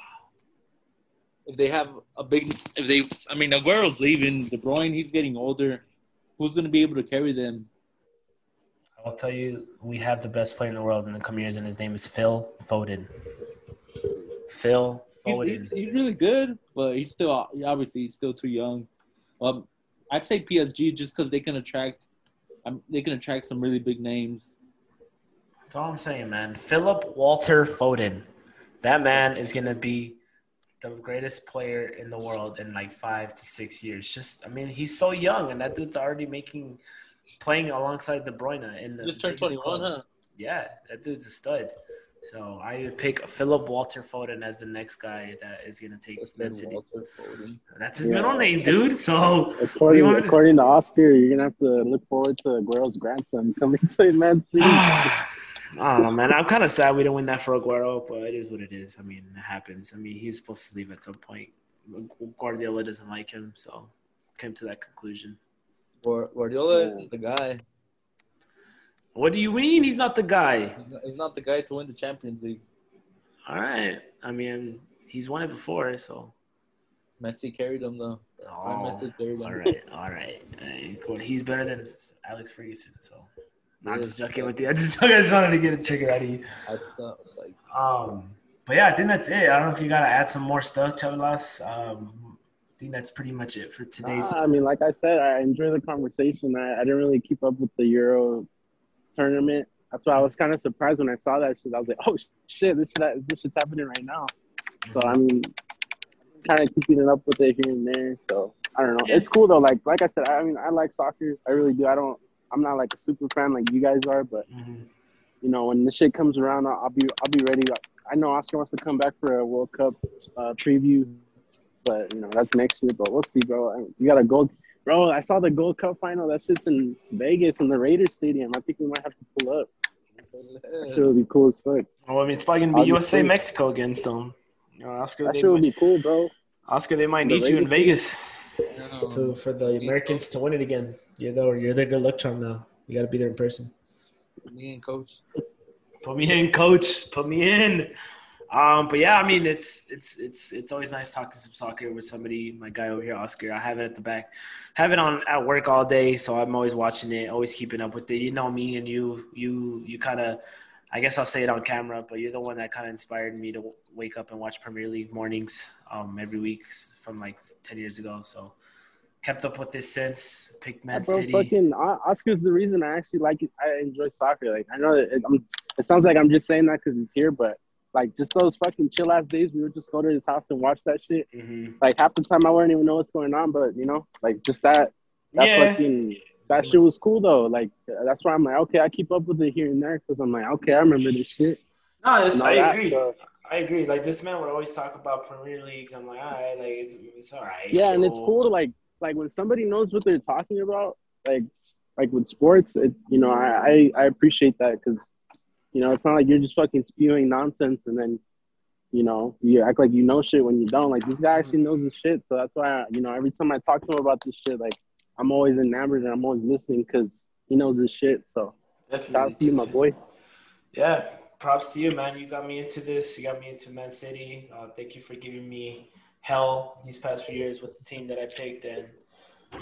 if they have a big. If they, I mean, Aguero's leaving. De Bruyne, he's getting older. Who's going to be able to carry them? I'll tell you, we have the best player in the world in the coming years, and his name is Phil Foden. Phil He's, he's, he's really good, but he's still obviously he's still too young. Um, I'd say PSG just because they can attract, um, they can attract some really big names. That's all I'm saying, man. Philip Walter Foden. That man is gonna be the greatest player in the world in like five to six years. Just, I mean, he's so young, and that dude's already making, playing alongside De Bruyne in the Just turned 21, club. huh? Yeah, that dude's a stud. So I would pick Philip Walter Foden as the next guy that is gonna take Man City. Foden. That's his Yeah. middle name, dude. So According, to- according to Oscar, you're gonna have to look forward to Aguero's grandson coming to Man City. I don't know, man. I'm kind of sad we didn't win that for Aguero, but it is what it is. I mean, it happens. I mean, he's supposed to leave at some point. Guardiola doesn't like him, so came to that conclusion. Guar- Guardiola isn't the guy. What do you mean he's not the guy? He's not, the guy to win the Champions League. All right. I mean, he's won it before, so. Messi carried him though. Oh, all right, all right, all right. Cool. He's better than Alex Ferguson, so. No, I'm just joking with you. I just, I just wanted to get a trigger out of you. I thought like Um, but yeah, I think that's it. I don't know if you gotta add some more stuff, Chavelas. Um, I think that's pretty much it for today's. Ah, I mean, like I said, I enjoy the conversation. I, I didn't really keep up with the Euro tournament. That's why I was kind of surprised when I saw that shit. I was like, oh shit, this shit, this shit's happening right now. So I mean, kind of keeping it up with it here and there. So I don't know. Yeah. It's cool though. Like like I said, I mean, I like soccer. I really do. I don't. I'm not like a super fan like you guys are, but Mhm. you know, when the shit comes around, I'll, I'll be I'll be ready. I know Oscar wants to come back for a World Cup uh, preview, but you know that's next year. But we'll see, bro. I- You got a gold, bro. I saw the Gold Cup final. That shit's in Vegas in the Raiders Stadium. I think we might have to pull up. That shit would be cool as fuck. Well, I mean, it's probably gonna be I'll USA free. Mexico again, so you know, Oscar, That they shit would might, be cool, bro. Oscar, they might The need you in Raiders Vegas to for the Americans to win it again. You're the you're the good luck charm now. You got to be there in person. Put me and coach. Put me in, coach. Put me in. Um, but yeah, I mean, it's it's it's it's always nice talking some soccer with somebody. My guy over here, Oscar. I have it at the back, have it on at work all day, so I'm always watching it, always keeping up with it. You know me and you, you you kind of, I guess I'll say it on camera, but you're the one that kind of inspired me to w- wake up and watch Premier League mornings um, every week from like ten years ago. So kept up with this since. Picked Man bro, City. fucking Oscar's the reason I actually like it. I enjoy soccer. Like I know that it, I'm, it sounds like I'm just saying that because he's here, but like just those fucking chill ass days, we would just go to his house and watch that shit. Mm-hmm. Like half the time, I wouldn't even know what's going on, but you know, like just that that Yeah. fucking that shit was cool though. Like that's why I'm like, okay, I keep up with it here and there because I'm like, okay, I remember this shit. No, it's, I that, agree. so- I agree. Like this man would always talk about Premier Leagues. I'm like, all right, like it's, it's all right. yeah, and it's cool. cool to like like when somebody knows what they're talking about, like like with sports, it you know I I, I appreciate that because you know it's not like you're just fucking spewing nonsense and then you know you act like you know shit when you don't. Like this guy actually knows his shit, so that's why I, you know every time I talk to him about this shit, like I'm always enamored and I'm always listening because he knows his shit. So Definitely. shout out to you, my boy. Yeah, props to you, man. You got me into this. You got me into Man City. Uh, thank you for giving me hell these past few years with the team that I picked. And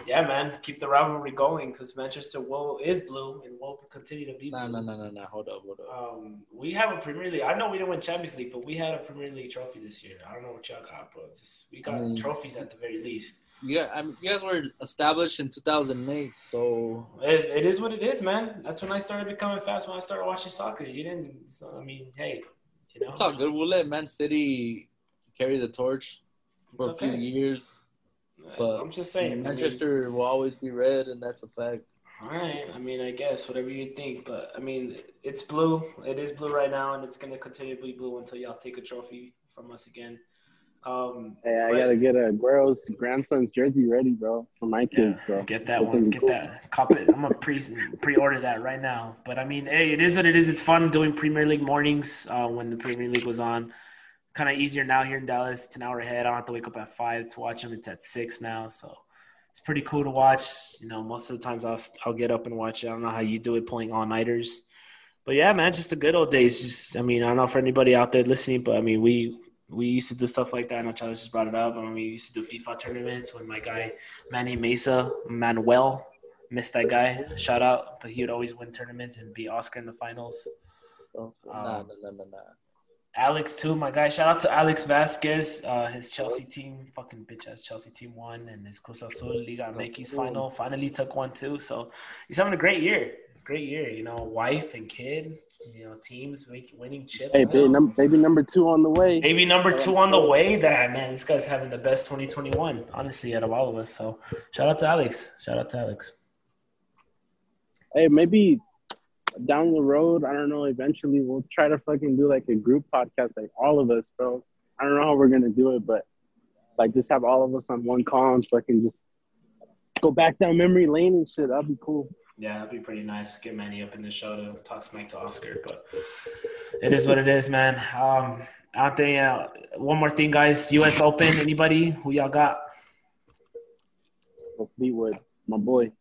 yeah, man, keep the rivalry going because Manchester will is blue and will continue to be blue. No, no, no, no, no. Hold up, hold up. Um, we have a Premier League. I know we didn't win Champions League, but we had a Premier League trophy this year. I don't know what y'all got, bro. Just, we got Mm. trophies at the very least. Yeah, I mean, you guys were established in 2008, so It, it is what it is, man. That's when I started becoming fast. When I started watching soccer, you didn't. So, I mean, hey, you know, it's all good. We'll let Man City carry the torch for It's a few years. But I'm just saying, I mean- Manchester will always be red, and that's a fact. All right. I mean, I guess whatever you think, but I mean, it's blue. It is blue right now, and it's gonna continue to be blue until y'all take a trophy from us again. Um, Hey, I but- gotta get a Aguero's grandson's jersey ready, bro, for my kids, yeah, bro. get that That's one. Get cool. that. Cop it. I'm gonna pre pre-order that right now. But I mean, hey, it is what it is. It's fun doing Premier League mornings uh, when the Premier League was on. Kind of easier now here in Dallas. It's an hour ahead. I don't have to wake up at five to watch them. It's at six now, so it's pretty cool to watch. You know, most of the times I'll I'll get up and watch it. I don't know how you do it, pulling all nighters. But yeah, man, just the good old days. Just I mean, I don't know for anybody out there listening, but I mean, we we used to do stuff like that. I know Charles just brought it up. I mean, we used to do FIFA tournaments when my guy Manny Mesa, Manuel, missed that guy. Shout out, but he would always win tournaments and beat Oscar in the finals. So, Um, nah, nah, nah, nah, nah. Alex too, my guy. Shout out to Alex Vasquez. Uh, his Chelsea team, fucking bitch ass Chelsea team won, and his Cruz Azul Liga MX final finally took one too. So he's having a great year. Great year, you know, wife and kid, you know, teams make, winning chips. Hey, baby, num- baby number two on the way. Baby number two on the way. That man, this guy's having the best 2021, honestly, out of all of us. So shout out to Alex. Shout out to Alex. Hey, maybe down the road, I don't know. Eventually, we'll try to fucking do like a group podcast, like all of us, bro. I don't know how we're gonna do it, but like just have all of us on one call and fucking just go back down memory lane and shit. That'd be cool. Yeah, that'd be pretty nice. Get Manny up in the show to talk smack to Oscar, but it is what it is, man. Um, out there, uh, one more thing, guys. U.S. Open. Anybody who y'all got? Fleetwood, my boy.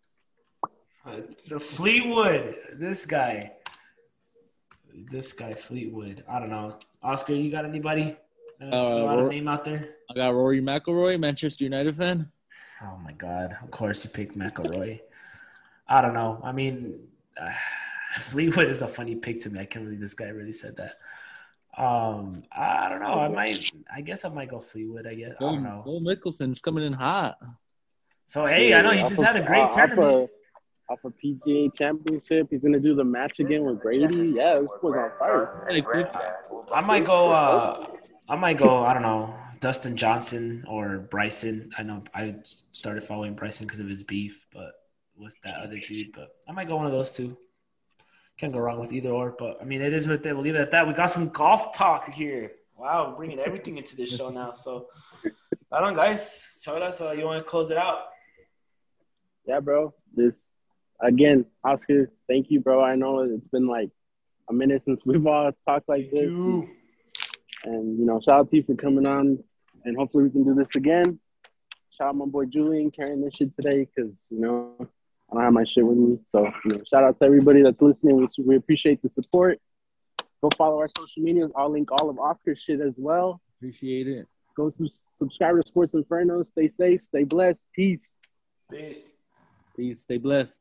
Uh, the Fleetwood. This guy. This guy, Fleetwood. I don't know. Oscar, you got anybody? Uh, Uh, still out a Ro- name out there? I got Rory McIlroy, Manchester United fan. Oh my God! Of course you picked McIlroy. I don't know. I mean, uh, Fleetwood is a funny pick to me. I can't believe this guy really said that. Um, I don't know. I might. I guess I might go Fleetwood. I guess. I don't know. Phil Mickelson's coming in hot. So hey, I know he just had a great off tournament. A, off a PGA championship. He's gonna do the match again with Brady. Yeah, this was on fire. Hey. I might go. Uh, I might go. I don't know. Dustin Johnson or Bryson. I know I started following Bryson because of his beef, but with that other dude. But I might go one of those two. Can't go wrong with either or. But I mean, it is what they. We'll leave it at that. We got some golf talk here. Wow, we're bringing everything into this show now. So, I don't, guys. Shout us. Uh, you want to close it out? Yeah, bro. This again, Oscar. Thank you, bro. I know it's been like a minute since we've all talked like this. You. And you know, shout out to you for coming on, and hopefully we can do this again. Shout out my boy Julian carrying this shit today because you know I don't have my shit with me. So you know, shout out to everybody that's listening. We, we appreciate the support. Go follow our social medias. I'll link all of Oscar's shit as well. Appreciate it. Go sub- subscribe to Sports Inferno. Stay safe. Stay blessed. Peace. Peace. Please stay blessed.